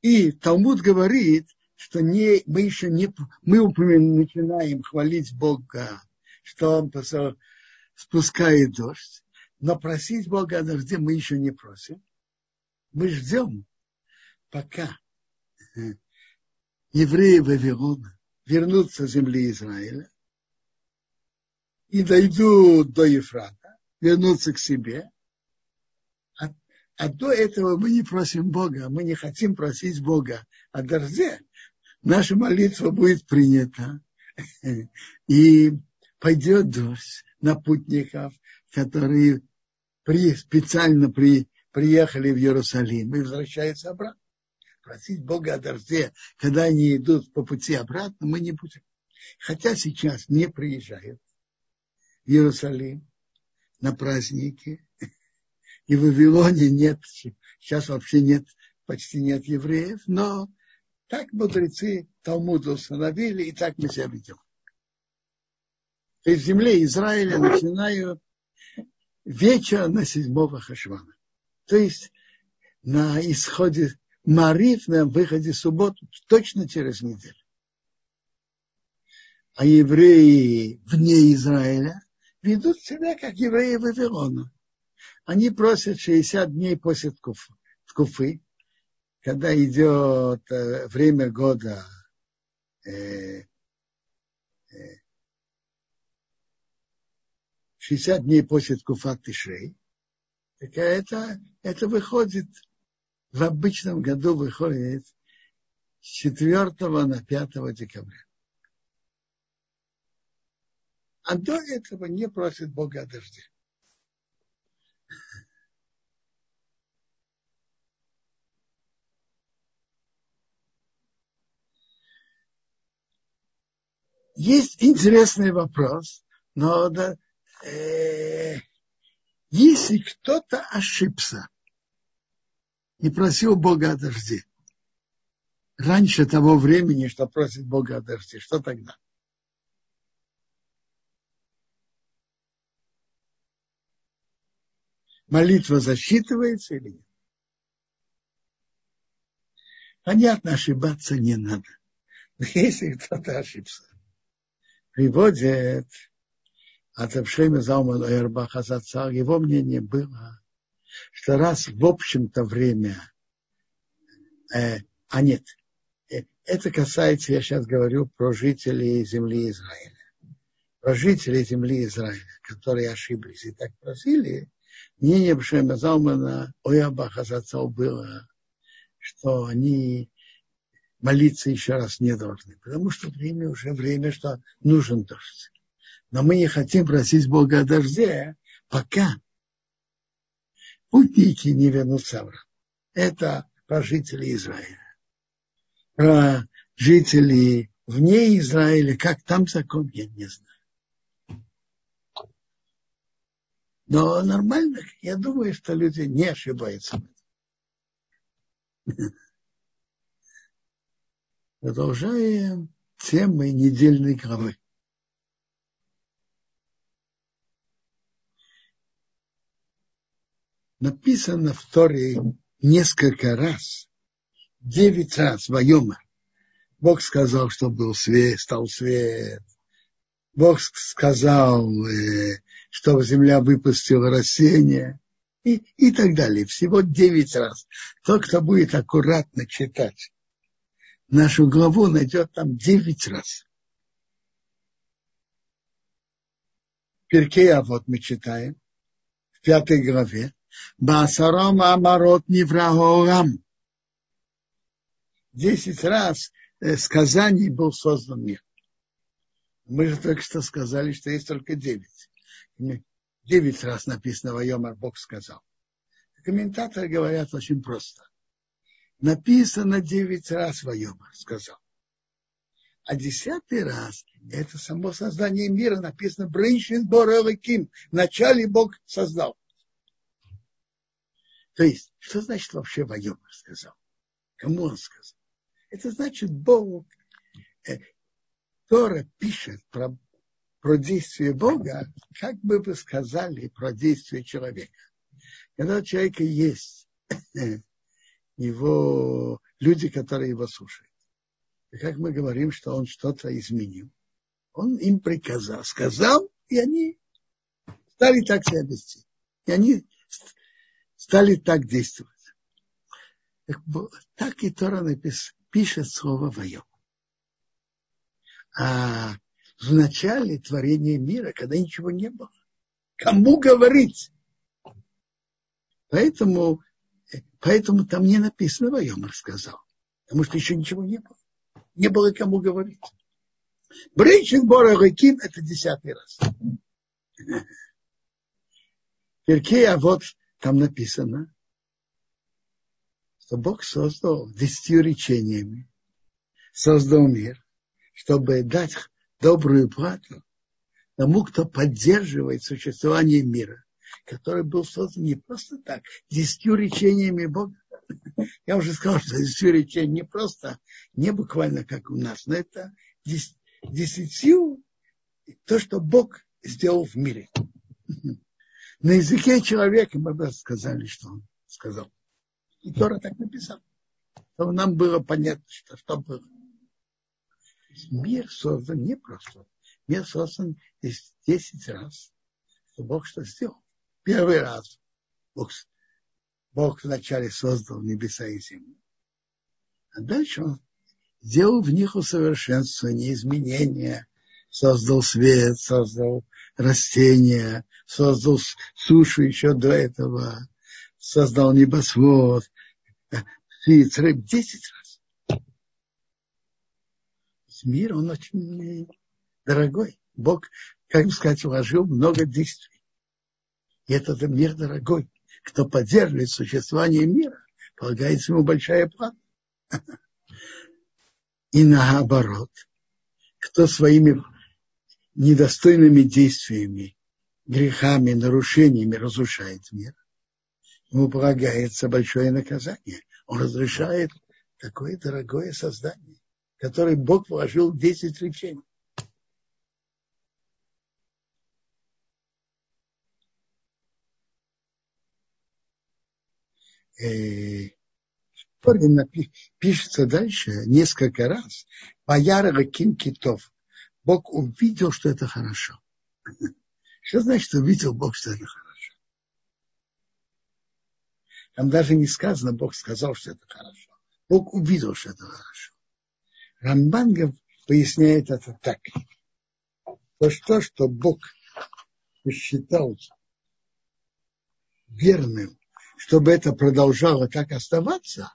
Speaker 1: И Талмуд говорит, что не, мы еще не, мы начинаем хвалить Бога, что Он спускает дождь, но просить Бога о дожде мы еще не просим. Мы ждем, пока евреи Вавилона вернутся с земли Израиля и дойдут до Ефрата, вернутся к себе. А, а до этого мы не просим Бога, мы не хотим просить Бога о дожде. Наша молитва будет принята. И пойдет дождь на путников, которые при, специально при, приехали в Иерусалим и возвращаются обратно. Просить Бога о дожде, когда они идут по пути обратно, мы не будем. Хотя сейчас не приезжают в Иерусалим на праздники. И в Вавилоне нет, сейчас вообще нет, почти нет евреев, но так мудрецы Талмуда установили, и так мы себя ведем. То есть в земле Израиля начинают вечер на седьмого Хашвана. То есть на исходе Мариф, на выходе субботу, точно через неделю. А евреи вне Израиля ведут себя как евреи Вавилона. Они просят 60 дней после Ткуфы, когда идет э, время года э, 60 дней после Ткуфат Тишрей, так это, это выходит, в обычном году выходит с 4 на 5 декабря. А до этого не просит Бога о дожде. Есть интересный вопрос, но да, э, если кто-то ошибся и просил Бога о дожде, раньше того времени, что просит Бога о дожде, что тогда? Молитва засчитывается или нет? Понятно, ошибаться не надо. Но если кто-то ошибся, приводит от Эпшема Залмана Эрбаха Зацар, его мнение было, что раз в общем-то время, э, а нет, э, это касается, я сейчас говорю про жителей земли Израиля. Про жителей земли Израиля, которые ошиблись и так просили, мнение Эпшема Залмана Ойабаха Зацар было, что они молиться еще раз не должны, потому что время уже время, что нужен дождь. Но мы не хотим просить Бога о дожде, пока путники не вернутся обратно. Это про жителей Израиля. Про жителей вне Израиля, как там закон, я не знаю. Но нормально, я думаю, что люди не ошибаются. Продолжаем темы недельной главы. написано в Торе несколько раз, девять раз Вайома. Бог сказал, что был свет, стал свет. Бог сказал, э, что земля выпустила растения и, и так далее. Всего девять раз. Тот, кто будет аккуратно читать нашу главу, найдет там девять раз. Перкея вот мы читаем в пятой главе. Басаром Амарот Невраорам. Десять раз э, сказаний был создан мир. Мы же только что сказали, что есть только девять. Девять раз написано Вайомар Бог сказал. Комментаторы говорят очень просто. Написано девять раз Вайомар сказал. А десятый раз это само создание мира написано Брейшин Борелаким. Вначале Бог создал. То есть, что значит вообще Вайомар сказал? Кому он сказал? Это значит, Бог, э, Тора пишет про, про действие Бога, как бы вы сказали про действие человека. Когда у человека есть его люди, которые его слушают. И как мы говорим, что он что-то изменил. Он им приказал, сказал, и они стали так себя вести. И они стали так действовать. Так и Тора напис, пишет слово «воем». А в начале творения мира, когда ничего не было, кому говорить? Поэтому, поэтому там не написано «воем» рассказал. Потому что еще ничего не было. Не было кому говорить. Брейчин Бора Реким – это десятый раз. Перкея, вот там написано, что Бог создал десятью речениями, создал мир, чтобы дать добрую плату тому, кто поддерживает существование мира, который был создан не просто так, десятью речениями Бога. Я уже сказал, что десятью речениями не просто, не буквально как у нас, но это десятью то, что Бог сделал в мире. На языке человека мы бы сказали, что он сказал. И Тора так написал. Чтобы нам было понятно, что, что было. Мир создан не просто. Мир создан 10 раз. Что Бог что сделал? Первый раз Бог, Бог вначале создал небеса и землю. А дальше он сделал в них усовершенствование, изменения, создал свет, создал растения, создал сушу еще до этого, создал небосвод, птиц, рыб, десять раз. Мир, он очень дорогой. Бог, как бы сказать, вложил много действий. И этот мир дорогой. Кто поддерживает существование мира, полагается ему большая плата. И наоборот, кто своими недостойными действиями, грехами, нарушениями разрушает мир, ему полагается большое наказание. Он разрешает такое дорогое создание, которое Бог вложил в 10 речений. Э, пишется дальше несколько раз. Бояра Ким Китов Бог увидел, что это хорошо. Что значит увидел Бог, что это хорошо? Там даже не сказано, Бог сказал, что это хорошо. Бог увидел, что это хорошо. Рамбангов поясняет это так. То, что, что Бог посчитал верным, чтобы это продолжало так оставаться,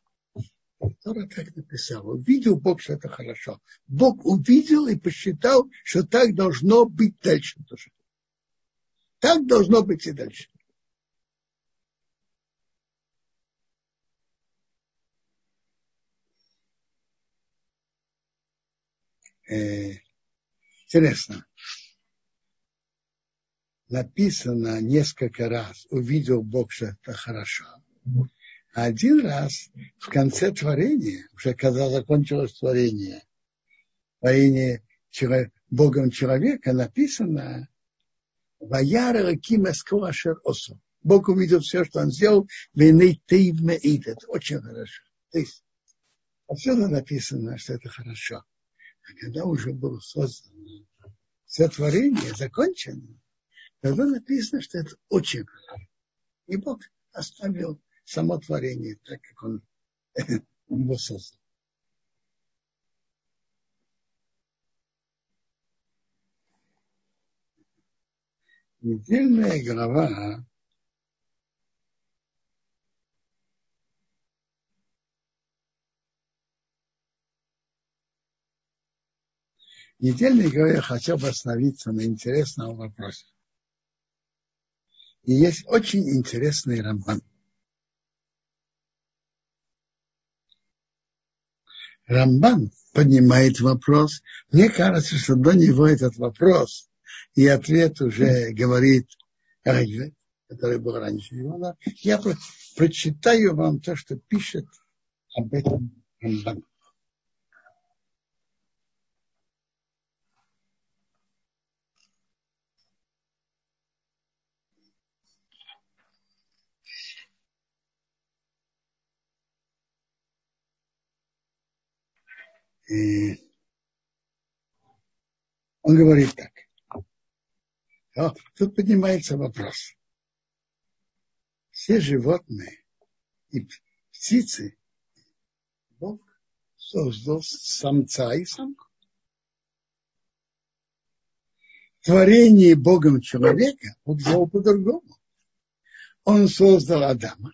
Speaker 1: Тора так написала. Увидел Бог, что это хорошо. Бог увидел и посчитал, что так должно быть дальше тоже. Так должно быть и дальше. Э, интересно. Написано несколько раз, увидел Бог, что это хорошо. Один раз в конце творения, уже когда закончилось творение, творение Богом человека, написано «Ваяра кимескова шер осо». Бог увидел все, что он сделал, вины тейвме Это очень хорошо. То есть, отсюда написано, что это хорошо. А когда уже было создано все творение, закончено, тогда написано, что это очень хорошо. И Бог оставил само творение, так как он его создал. Недельная глава Недельной главе я хотел бы остановиться на интересном вопросе. И есть очень интересный роман. Рамбан поднимает вопрос. Мне кажется, что до него этот вопрос и ответ уже говорит Райве, который был раньше его. Я прочитаю вам то, что пишет об этом Рамбан. И он говорит так. А тут поднимается вопрос. Все животные и птицы Бог создал самца и самку. Творение Богом человека Бог сделал по-другому. Он создал Адама,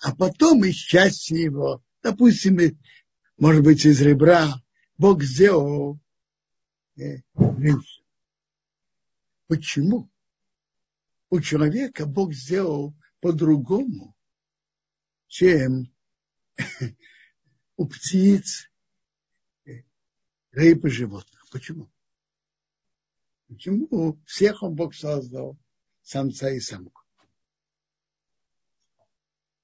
Speaker 1: а потом из части его, допустим, может быть, из ребра, Бог сделал э, женщину. Почему? У человека Бог сделал по-другому, чем у птиц, э, рыб и животных. Почему? Почему всех он Бог создал самца и самку?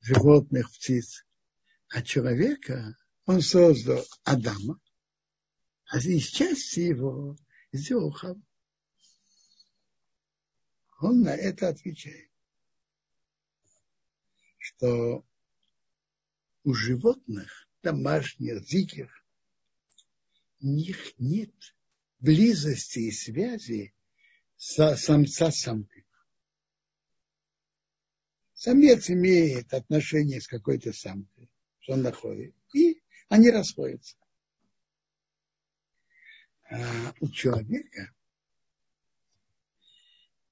Speaker 1: Животных, птиц. А человека он создал Адама, а из части его сделал Хаву. Он на это отвечает, что у животных, домашних, диких, у них нет близости и связи с самца с самкой. Самец имеет отношение с какой-то самкой, что он находит, и они расходятся. А у человека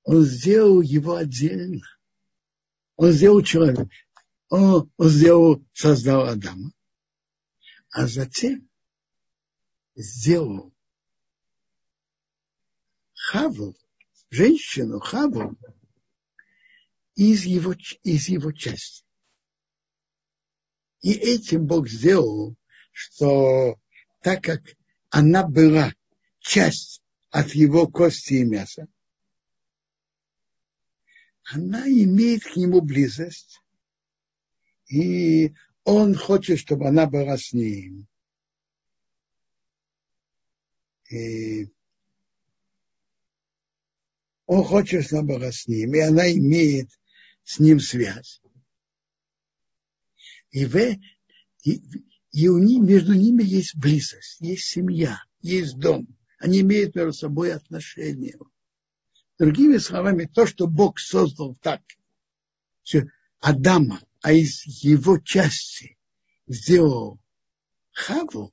Speaker 1: он сделал его отдельно. Он сделал человека. Он, он сделал, создал Адама. А затем сделал Хаву, женщину Хаву, из его, из его части. И этим Бог сделал, что так как она была часть от его кости и мяса, она имеет к нему близость, и он хочет, чтобы она была с ним. И он хочет, чтобы она была с ним, и она имеет с ним связь. И, в, и, и у них, между ними есть близость, есть семья, есть дом. Они имеют между собой отношения. Другими словами, то, что Бог создал так, что Адама, а из его части сделал Хаву,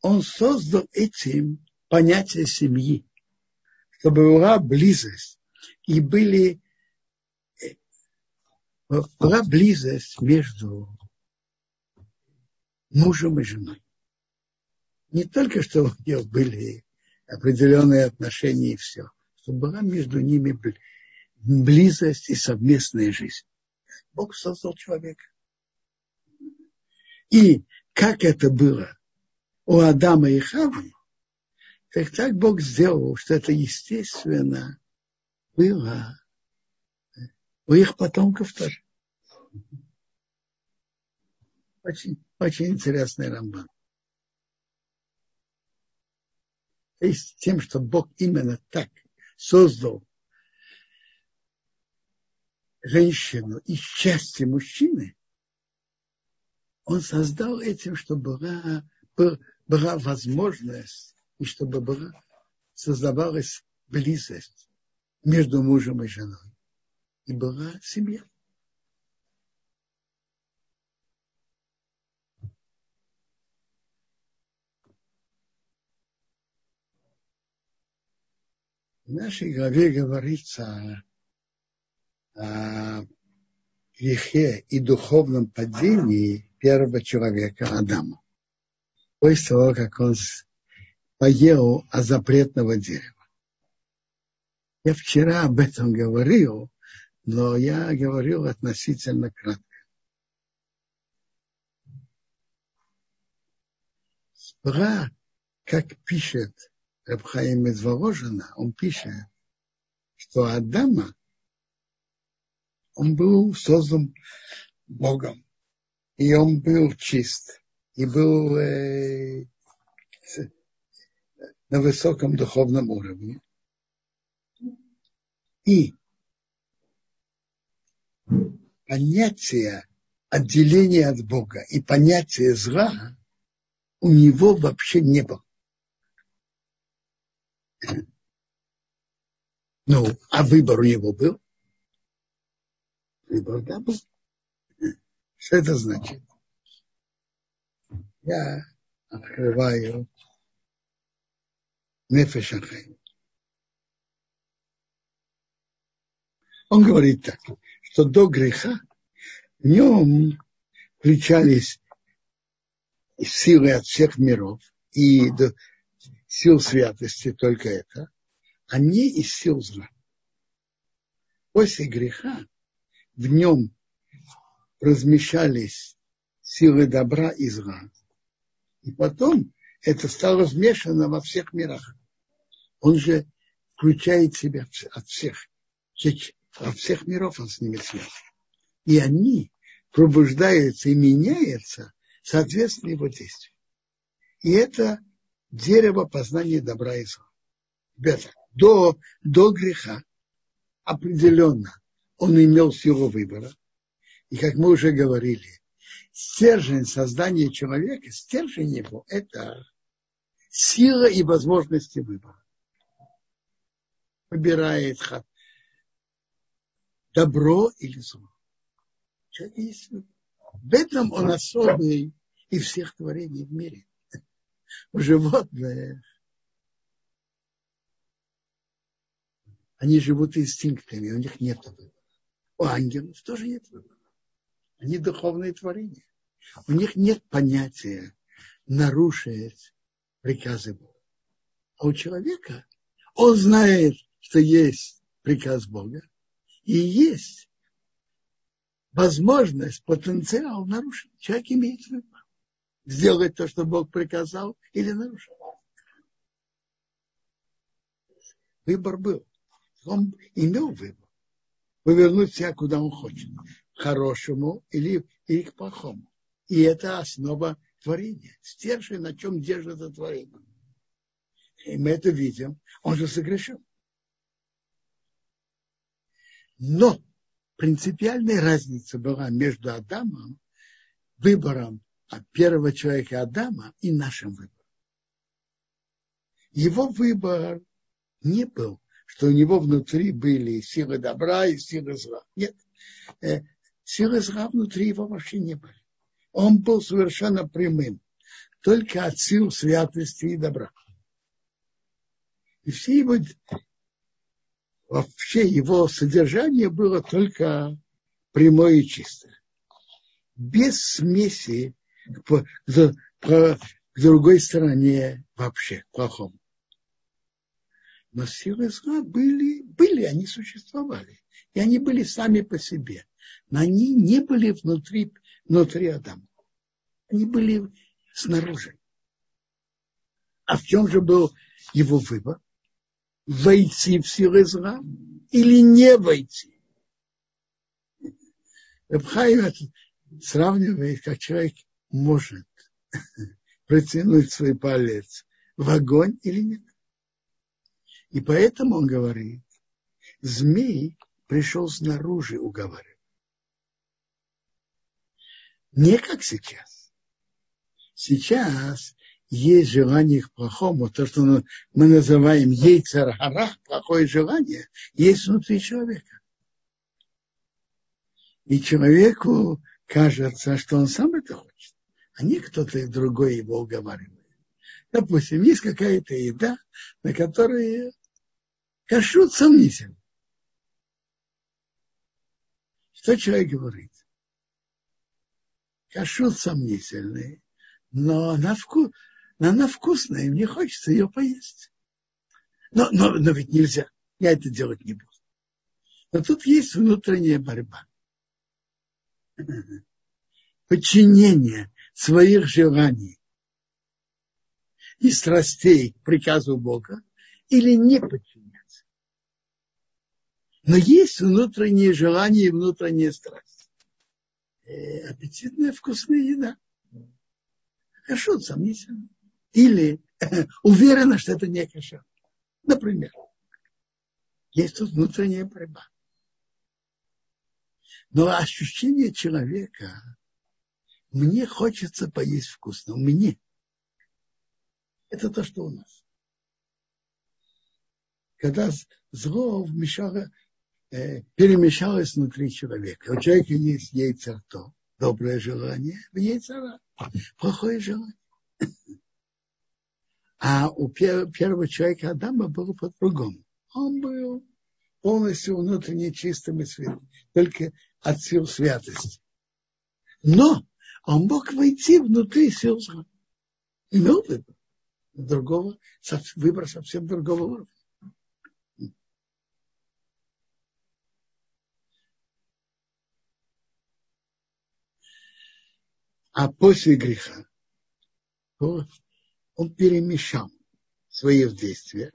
Speaker 1: он создал этим понятие семьи, чтобы была близость и были была близость между мужем и женой. Не только, что у них были определенные отношения и все, чтобы была между ними близость и совместная жизнь. Бог создал человека. И как это было у Адама и Хавы, так так Бог сделал, что это естественно было у их потомков тоже. Очень, очень интересный рамбан. То есть тем, что Бог именно так создал женщину из части мужчины, он создал этим, чтобы была, была возможность и чтобы была, создавалась близость между мужем и женой. И была семья. В нашей главе говорится о грехе и духовном падении первого человека Адама. После того, как он поел от запретного дерева. Я вчера об этом говорил, но я говорил относительно кратко. Спра, как пишет Рабхаим из Воложина, он пишет, что Адама, он был создан Богом, и он был чист, и был э, на высоком духовном уровне. И понятие отделения от Бога и понятие зла, у него вообще не было. Ну, а выбор у него был? Выбор, да, был. Что это значит? Я открываю Нефешахай. Он говорит так, что до греха в нем включались силы от всех миров и сил святости только это, а не из сил зла. После греха в нем размещались силы добра и зла. И потом это стало вмешано во всех мирах. Он же включает себя от всех, от всех миров он с ними связан. И они пробуждаются и меняются соответственно его действию. И это дерево познания добра и зла. Ребята, до, до греха определенно он имел силу выбора. И как мы уже говорили, стержень создания человека, стержень его – это сила и возможности выбора. Выбирает добро или зло. Человек есть. В этом он особый и всех творений в мире. У животных они живут инстинктами, у них нет выбора. У ангелов тоже нет выбора. Они духовные творения. У них нет понятия нарушить приказы Бога. А у человека он знает, что есть приказ Бога, и есть возможность, потенциал нарушить. Человек имеет выбор. Сделать то, что Бог приказал, или нарушить. Выбор был. Он имел выбор. Повернуть себя, куда он хочет. К хорошему или, или к плохому. И это основа творения. Стержень, на чем держится творение. И мы это видим. Он же согрешил. Но принципиальная разница была между Адамом, выбором первого человека Адама и нашим выбором. Его выбор не был, что у него внутри были силы добра и силы зла. Нет, э, силы зла внутри его вообще не были. Он был совершенно прямым, только от сил святости и добра. И все его вообще его содержание было только прямое и чистое. Без смеси к, к, к другой стороне вообще, к плохому. Но силы зла были, были, они существовали. И они были сами по себе. Но они не были внутри, внутри Адама. Они были снаружи. А в чем же был его выбор? войти в силы зла или не войти. Рабхайм сравнивает, как человек может протянуть свой палец в огонь или нет. И поэтому он говорит, змей пришел снаружи уговаривать. Не как сейчас. Сейчас есть желание к плохому, то, что мы называем ейцер харах, плохое желание, есть внутри человека. И человеку кажется, что он сам это хочет, а не кто-то другой его уговаривает. Допустим, есть какая-то еда, на которой кашрут сомнительно. Что человек говорит? Кашрут сомнительный, но на вкус, но она вкусная, и мне хочется ее поесть. Но, но, но ведь нельзя, я это делать не буду. Но тут есть внутренняя борьба. Подчинение своих желаний и страстей приказу Бога или не подчиняться. Но есть внутреннее желание и внутренняя страсть. Э, аппетитная вкусная еда. Хорошо, сомнительно или уверена, что это не кошер. Например, есть тут внутренняя борьба. Но ощущение человека, мне хочется поесть вкусно, мне. Это то, что у нас. Когда зло вмешало, э, перемешалось внутри человека. У человека есть яйцер то, доброе желание, яйцера, плохое желание. А у первого человека Адама было по-другому. Он был полностью внутренне чистым и святым, только от сил святости. Но он мог войти внутри сил зла. Имел выбор. Другого, выбор совсем другого уровня. А после греха он перемешал свои действия.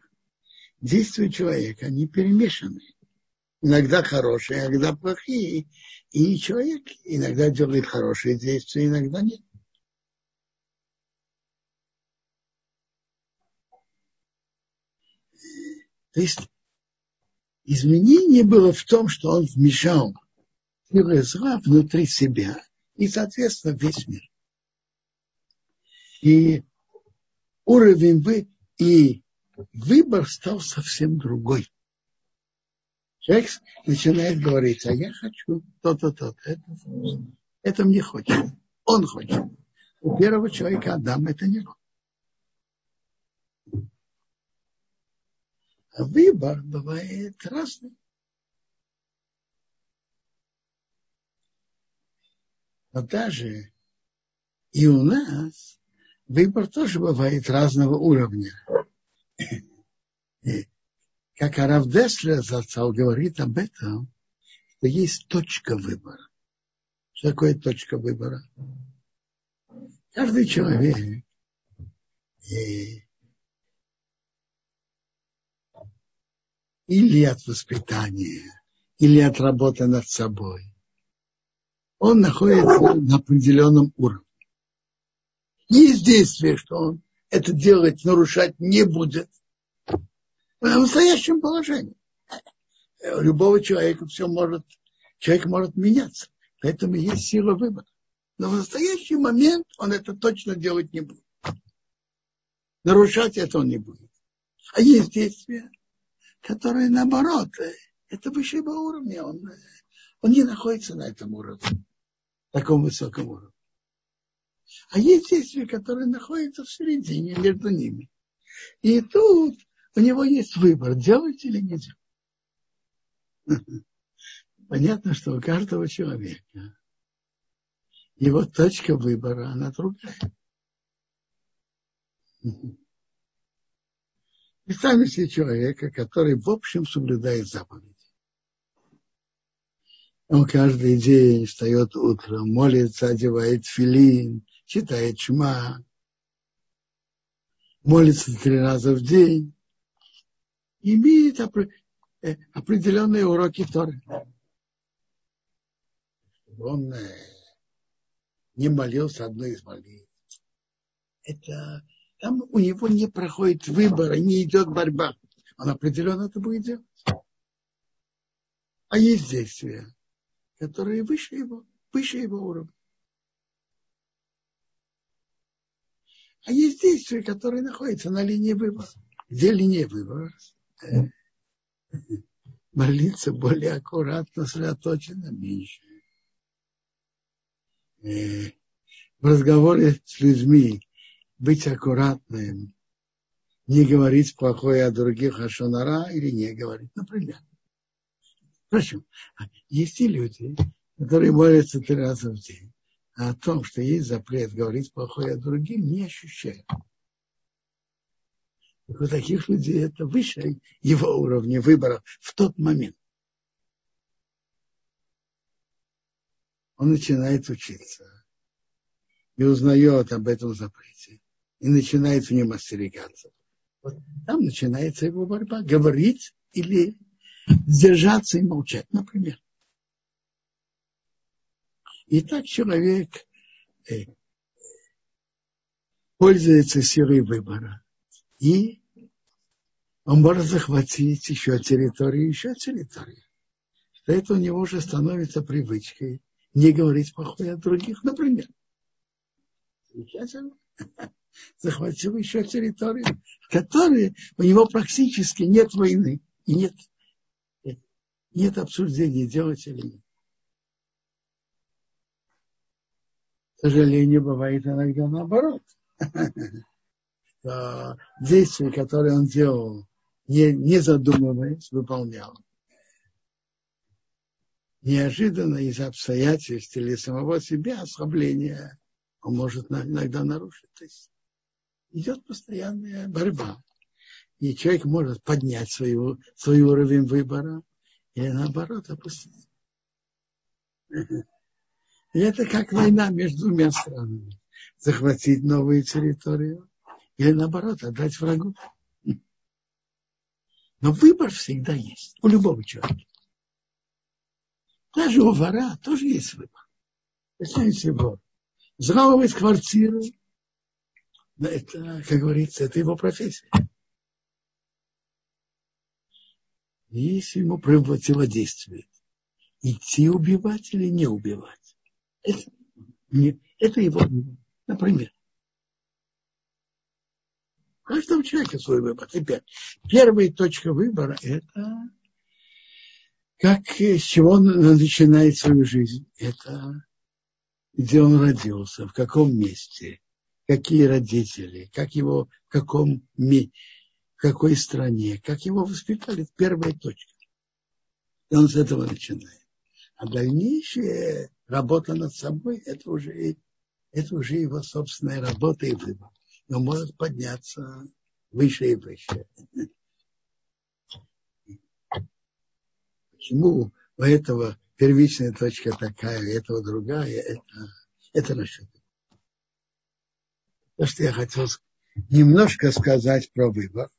Speaker 1: Действия человека, они перемешаны. Иногда хорошие, иногда плохие. И человек иногда делает хорошие действия, иногда нет. То есть изменение было в том, что он вмешал силы зла внутри себя и, соответственно, весь мир. И уровень бы и выбор стал совсем другой. Человек начинает говорить, а я хочу то-то, то-то. Это, это мне хочет. Он хочет. У первого человека Адам это не он. А выбор бывает разный. Но даже и у нас выбор тоже бывает разного уровня. Как Арав Деслер зацал говорит об этом, что есть точка выбора. Что такое точка выбора? Каждый человек и, или от воспитания, или от работы над собой, он находится на определенном уровне. Есть действие, что он это делать, нарушать не будет. В настоящем положении. У любого человека все может, человек может меняться. Поэтому есть сила выбора. Но в настоящий момент он это точно делать не будет. Нарушать это он не будет. А есть действия, которые наоборот, это высшего уровня. Он, он не находится на этом уровне, таком высоком уровне. А есть действия, которые находятся в середине между ними. И тут у него есть выбор, делать или не делать. Понятно, что у каждого человека его точка выбора, она другая. Представьте себе человека, который в общем соблюдает заповеди. Он каждый день встает утром, молится, одевает филин, читает чма, молится три раза в день, имеет э, определенные уроки Торы. Он э, не молился одной из молитв. Это там у него не проходит выбора, не идет борьба. Он определенно это будет делать. А есть действия, которые выше его, выше его уровня. А есть действия, которые находятся на линии выбора. Где линия выбора? Молиться более аккуратно, сосредоточенно, меньше. Э, в разговоре с людьми быть аккуратным, не говорить плохое о других, о шонара или не говорить, например. Впрочем, есть и люди, которые молятся три раза в день а о том, что есть запрет говорить плохое о других, не У таких людей это выше его уровня выбора в тот момент. Он начинает учиться и узнает об этом запрете. И начинает в нем остерегаться. Вот там начинается его борьба. Говорить или сдержаться и молчать, например. И так человек э, пользуется силой выбора. И он может захватить еще территорию, еще территорию. Что это у него уже становится привычкой не говорить плохое о других, например. Замечательно. захватил еще территорию, в которой у него практически нет войны и нет, нет обсуждения, делать или нет. К сожалению, бывает иногда наоборот. Действия, которые он делал, не, не задумываясь, выполнял неожиданно из-за обстоятельств или самого себя ослабления он может иногда нарушить. То есть идет постоянная борьба. И человек может поднять свою, свой уровень выбора или наоборот опустить. И это как война между двумя странами. Захватить новую территорию или наоборот отдать врагу. Но выбор всегда есть у любого человека. Даже у вора тоже есть выбор. Представьте вор. Взламывать квартиру, это, как говорится, это его профессия. Если ему противодействует, идти убивать или не убивать, это, не, это его. Например, у каждого человека свой выбор. Теперь, первая точка выбора – это как, с чего он начинает свою жизнь? Это где он родился, в каком месте, какие родители, как его, в каком в какой стране, как его воспитали. Это первая точка. И он с этого начинает. А дальнейшая работа над собой, это уже, это уже его собственная работа и выбор. Он может подняться выше и выше. Почему у этого первичная точка такая, у этого другая, это, это насчет. То, что я хотел немножко сказать про выбор.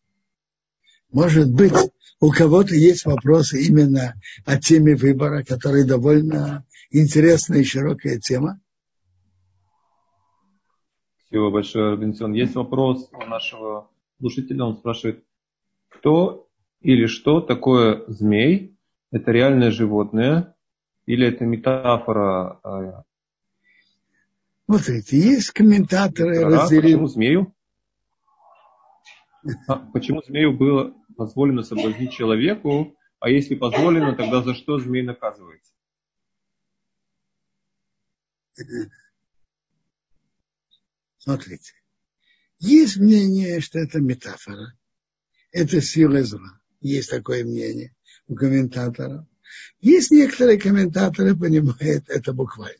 Speaker 1: Может быть, у кого-то есть вопросы именно о теме выбора, которая довольно интересная и широкая тема.
Speaker 2: Спасибо большое, Робинсон. Есть вопрос у нашего слушателя. Он спрашивает, кто или что такое змей это реальное животное или это метафора? А,
Speaker 1: Смотрите, есть комментаторы
Speaker 2: а, разделили... Почему змею? А, почему змею было позволено соблазнить человеку, а если позволено, тогда за что змей наказывается?
Speaker 1: Смотрите, есть мнение, что это метафора, это сила зла. Есть такое мнение у комментаторов. Есть некоторые комментаторы понимают это буквально.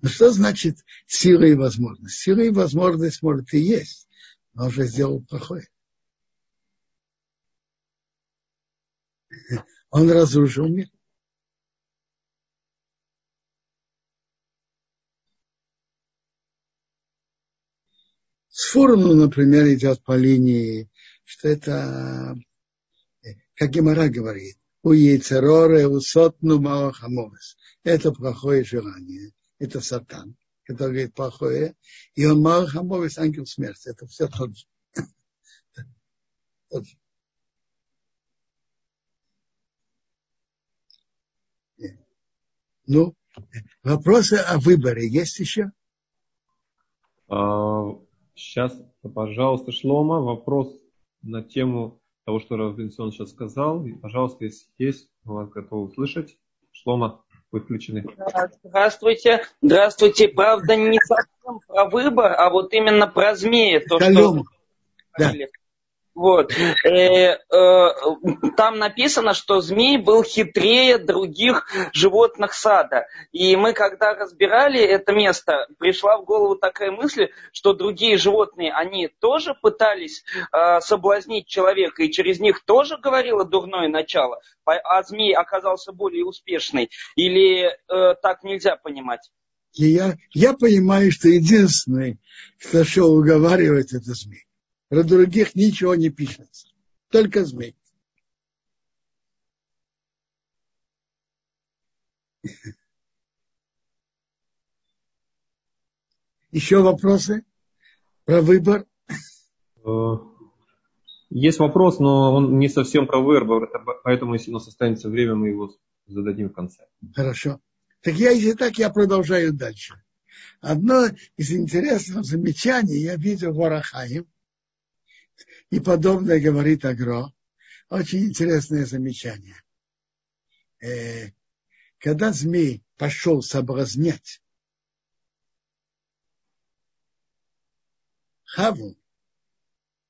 Speaker 1: Но что значит сила и возможность? Сила и возможность может и есть, но он уже сделал плохое. Он разрушил мир. С например, идет по линии, что это, как Гемора говорит, у Яйцероре, у Сотну Маохамовес. Это плохое желание. Это сатан, который говорит плохое. И он Маохамовес, ангел смерти. Это все тот же. тот же. Ну, вопросы о выборе есть еще?
Speaker 2: Сейчас, пожалуйста, Шлома, вопрос на тему того, что Равлинсон сейчас сказал. И, пожалуйста, если есть, вас готовы услышать. Шлома, вы включены.
Speaker 3: Здравствуйте. Здравствуйте. Правда, не совсем про выбор, а вот именно про змеи. То,
Speaker 1: что... Да.
Speaker 3: Вот. Э, э, там написано, что змей был хитрее других животных сада. И мы, когда разбирали это место, пришла в голову такая мысль, что другие животные, они тоже пытались э, соблазнить человека, и через них тоже говорило дурное начало, а змей оказался более успешный. Или э, так нельзя понимать?
Speaker 1: я, я понимаю, что единственный, кто шел уговаривать, это змей. Про других ничего не пишется. Только змей. Еще вопросы про выбор?
Speaker 2: Э, есть вопрос, но он не совсем про выбор, поэтому, если у нас останется время, мы его зададим в конце.
Speaker 1: Хорошо. Так я, если так, я продолжаю дальше. Одно из интересных замечаний я видел в Арахаим, и подобное говорит Агро. Очень интересное замечание. Э, когда змей пошел соблазнять Хаву,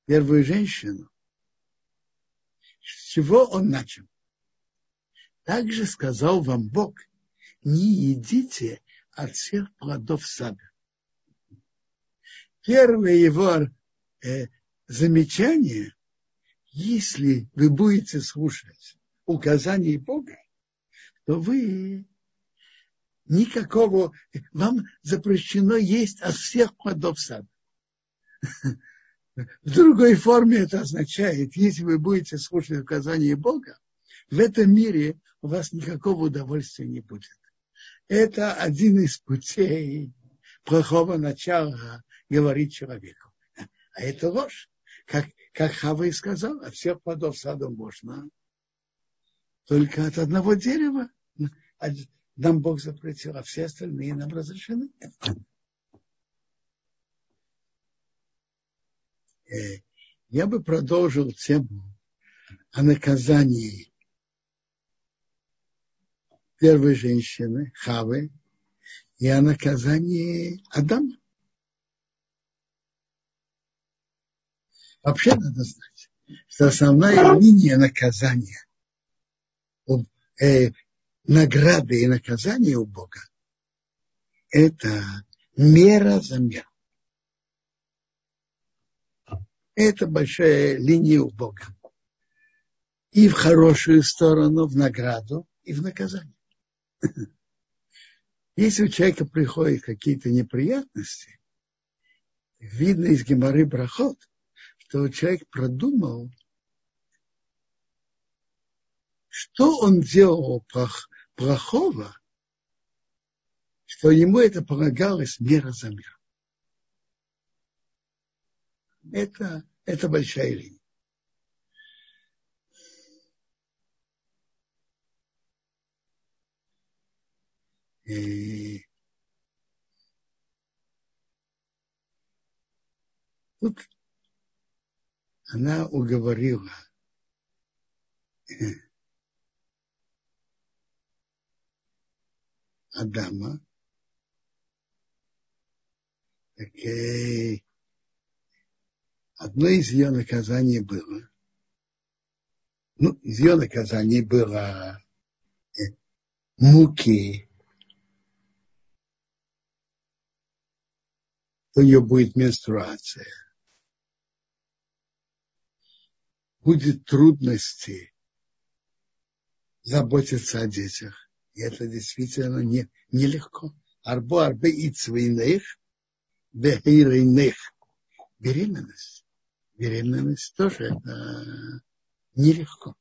Speaker 1: первую женщину, с чего он начал? Также сказал вам Бог, не едите от всех плодов сада. Первое его э, замечание, если вы будете слушать указаний Бога, то вы никакого, вам запрещено есть от всех плодов сада. В другой форме это означает, если вы будете слушать указания Бога, в этом мире у вас никакого удовольствия не будет. Это один из путей плохого начала говорить человеку. А это ложь. Как, как Хава и сказал, от всех плодов сада можно. Только от одного дерева. Нам Бог запретил, а все остальные нам разрешены. Э, я бы продолжил тему о наказании первой женщины, Хавы, и о наказании Адама. Вообще надо знать, что основная линия наказания, э, награды и наказания у Бога – это мера за меру. Это большая линия у Бога. И в хорошую сторону, в награду, и в наказание. Если у человека приходят какие-то неприятности, видно из Геморы Брахот, что человек продумал, что он делал плохого, что ему это полагалось мера за мир. Это, это большая линия. И тут она уговорила. Адама, так, одно из ее наказаний было, ну, из ее наказаний было э, муки, у нее будет менструация. Будет трудности заботиться о детях. И это действительно не, нелегко. Арбо арбе ицвейнех, бехейрейнех. Беременность беременность тоже это нелегко.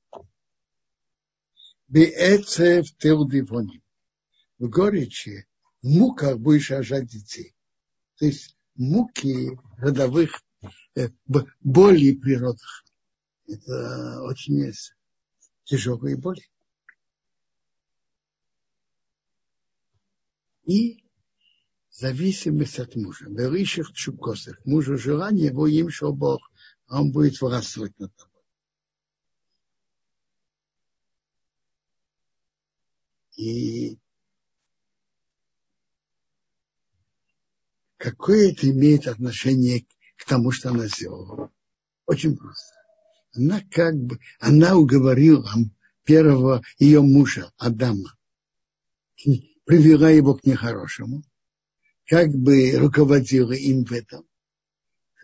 Speaker 1: Беэцев теудивоним. В горечи, в муках будешь рожать детей. То есть муки родовых, э, боли при родах. Это очень тяжелые боли. И зависимость от мужа. Берыших чукосах. Мужу желание, его им, что Бог он будет властвовать над тобой. И какое это имеет отношение к тому, что она сделала? Очень просто. Она как бы, она уговорила первого ее мужа, Адама, привела его к нехорошему, как бы руководила им в этом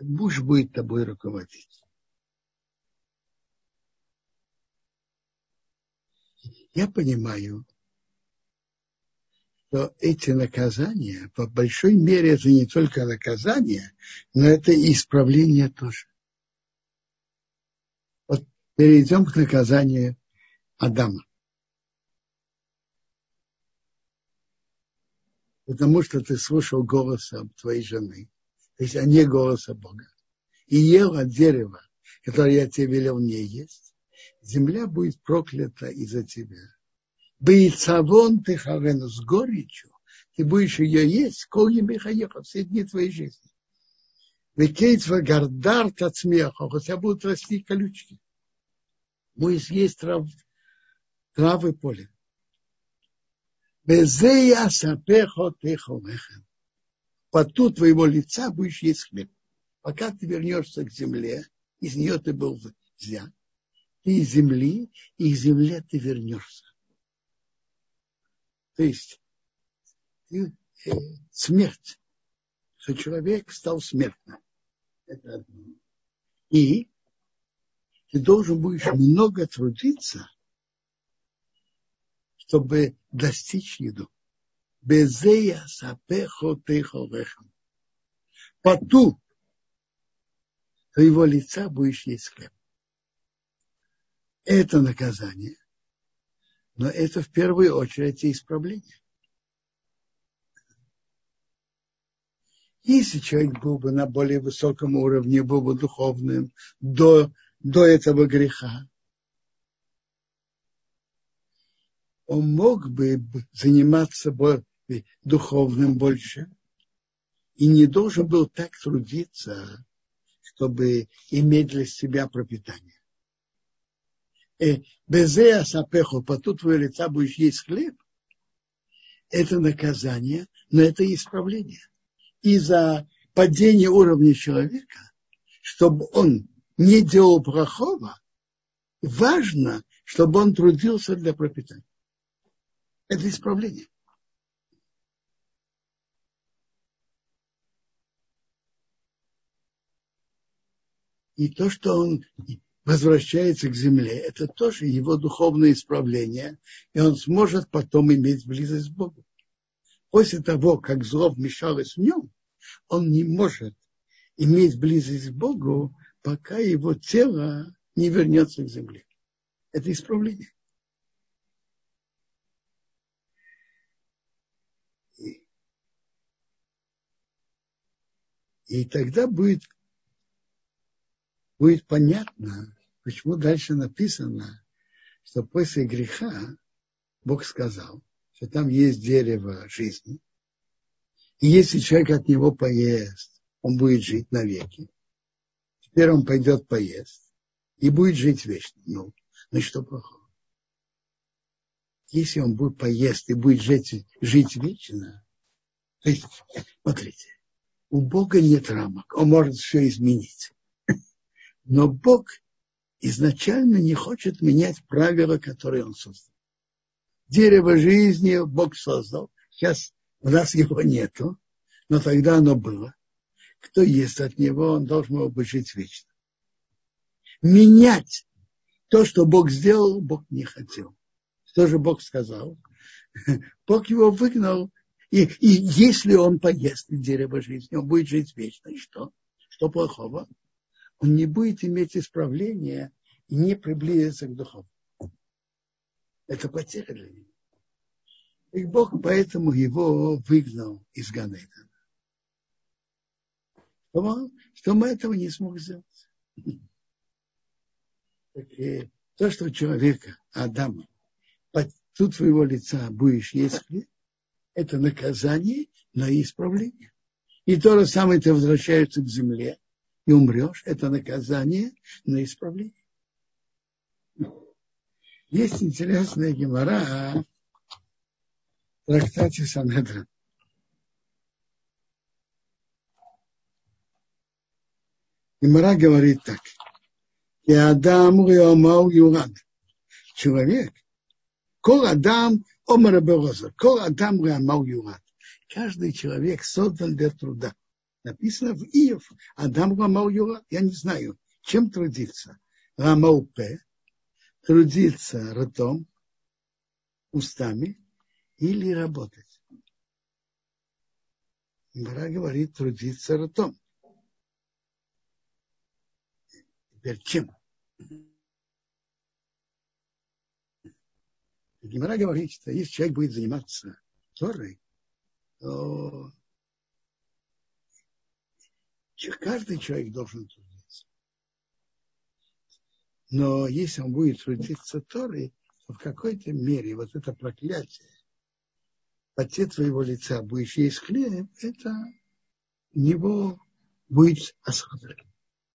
Speaker 1: муж будет тобой руководить. Я понимаю, что эти наказания, по большой мере, это не только наказание, но это и исправление тоже. Перейдем к наказанию Адама. Потому что ты слушал голоса твоей жены то есть а не голоса Бога, и ел от дерева, которое я тебе велел не есть, земля будет проклята из-за тебя. Бейцавон ты харену с горечью ты будешь ее есть, коль Михаеха, все дни твоей жизни. Векейтва гардарт от смеха, у тебя будут расти колючки. Будешь есть трав, травы поля. Поту твоего лица будешь есть хлеб. Пока ты вернешься к земле, из нее ты был взят. Ты из земли, и из земли ты вернешься. То есть э, смерть, что человек стал смертным. Это одно. И ты должен будешь много трудиться, чтобы достичь еду. Безея сапехо теховехам. Поту твоего лица будешь есть хлеб. Это наказание. Но это в первую очередь исправление. Если человек был бы на более высоком уровне, был бы духовным до, до этого греха, он мог бы заниматься духовным больше и не должен был так трудиться, чтобы иметь для себя пропитание. Э, Безея сапеху, по тут твоего лица будешь есть хлеб, это наказание, но это исправление. Из-за падения уровня человека, чтобы он не делал плохого, важно, чтобы он трудился для пропитания. Это исправление. И то, что он возвращается к земле, это тоже его духовное исправление, и он сможет потом иметь близость к Богу. После того, как зло вмешалось в нем, он не может иметь близость к Богу, пока его тело не вернется к земле. Это исправление. И, и тогда будет будет понятно, почему дальше написано, что после греха Бог сказал, что там есть дерево жизни, и если человек от него поест, он будет жить навеки. Теперь он пойдет поест и будет жить вечно. Ну, ну что плохого? Если он будет поест и будет жить, жить вечно, то есть, смотрите, у Бога нет рамок, он может все изменить. Но Бог изначально не хочет менять правила, которые Он создал. Дерево жизни Бог создал. Сейчас у нас его нету, но тогда оно было. Кто ест от него, он должен бы жить вечно. Менять то, что Бог сделал, Бог не хотел. Что же Бог сказал? Бог его выгнал. И, и если он поест дерево жизни, он будет жить вечно. И что? Что плохого? он не будет иметь исправления и не приблизиться к духовному. Это потеря для него. И Бог поэтому его выгнал из Ганейдана. Что мы этого не смог сделать. И то, что у человека, Адама, под тут своего лица будешь есть хлеб, это наказание на исправление. И то же самое ты возвращаешься к земле, и умрешь, это наказание на исправление. Есть интересная гемора в трактате Санедрин. Гемора говорит так. И Адам Риомау Юрад. Человек. Кол Адам Омар Бероза. Кол Адам Риомау Юрад. Каждый человек создан для труда написано в Иев, Адам Рамал Юра, я не знаю, чем трудиться. Рамал П, трудиться ртом, устами или работать. Гмара говорит трудиться ртом. Теперь чем? Гимара говорит, что если человек будет заниматься Торой, то Каждый человек должен трудиться. Но если он будет трудиться Торой, то в какой-то мере вот это проклятие поте твоего лица будешь есть хлеб, это него будет осадок.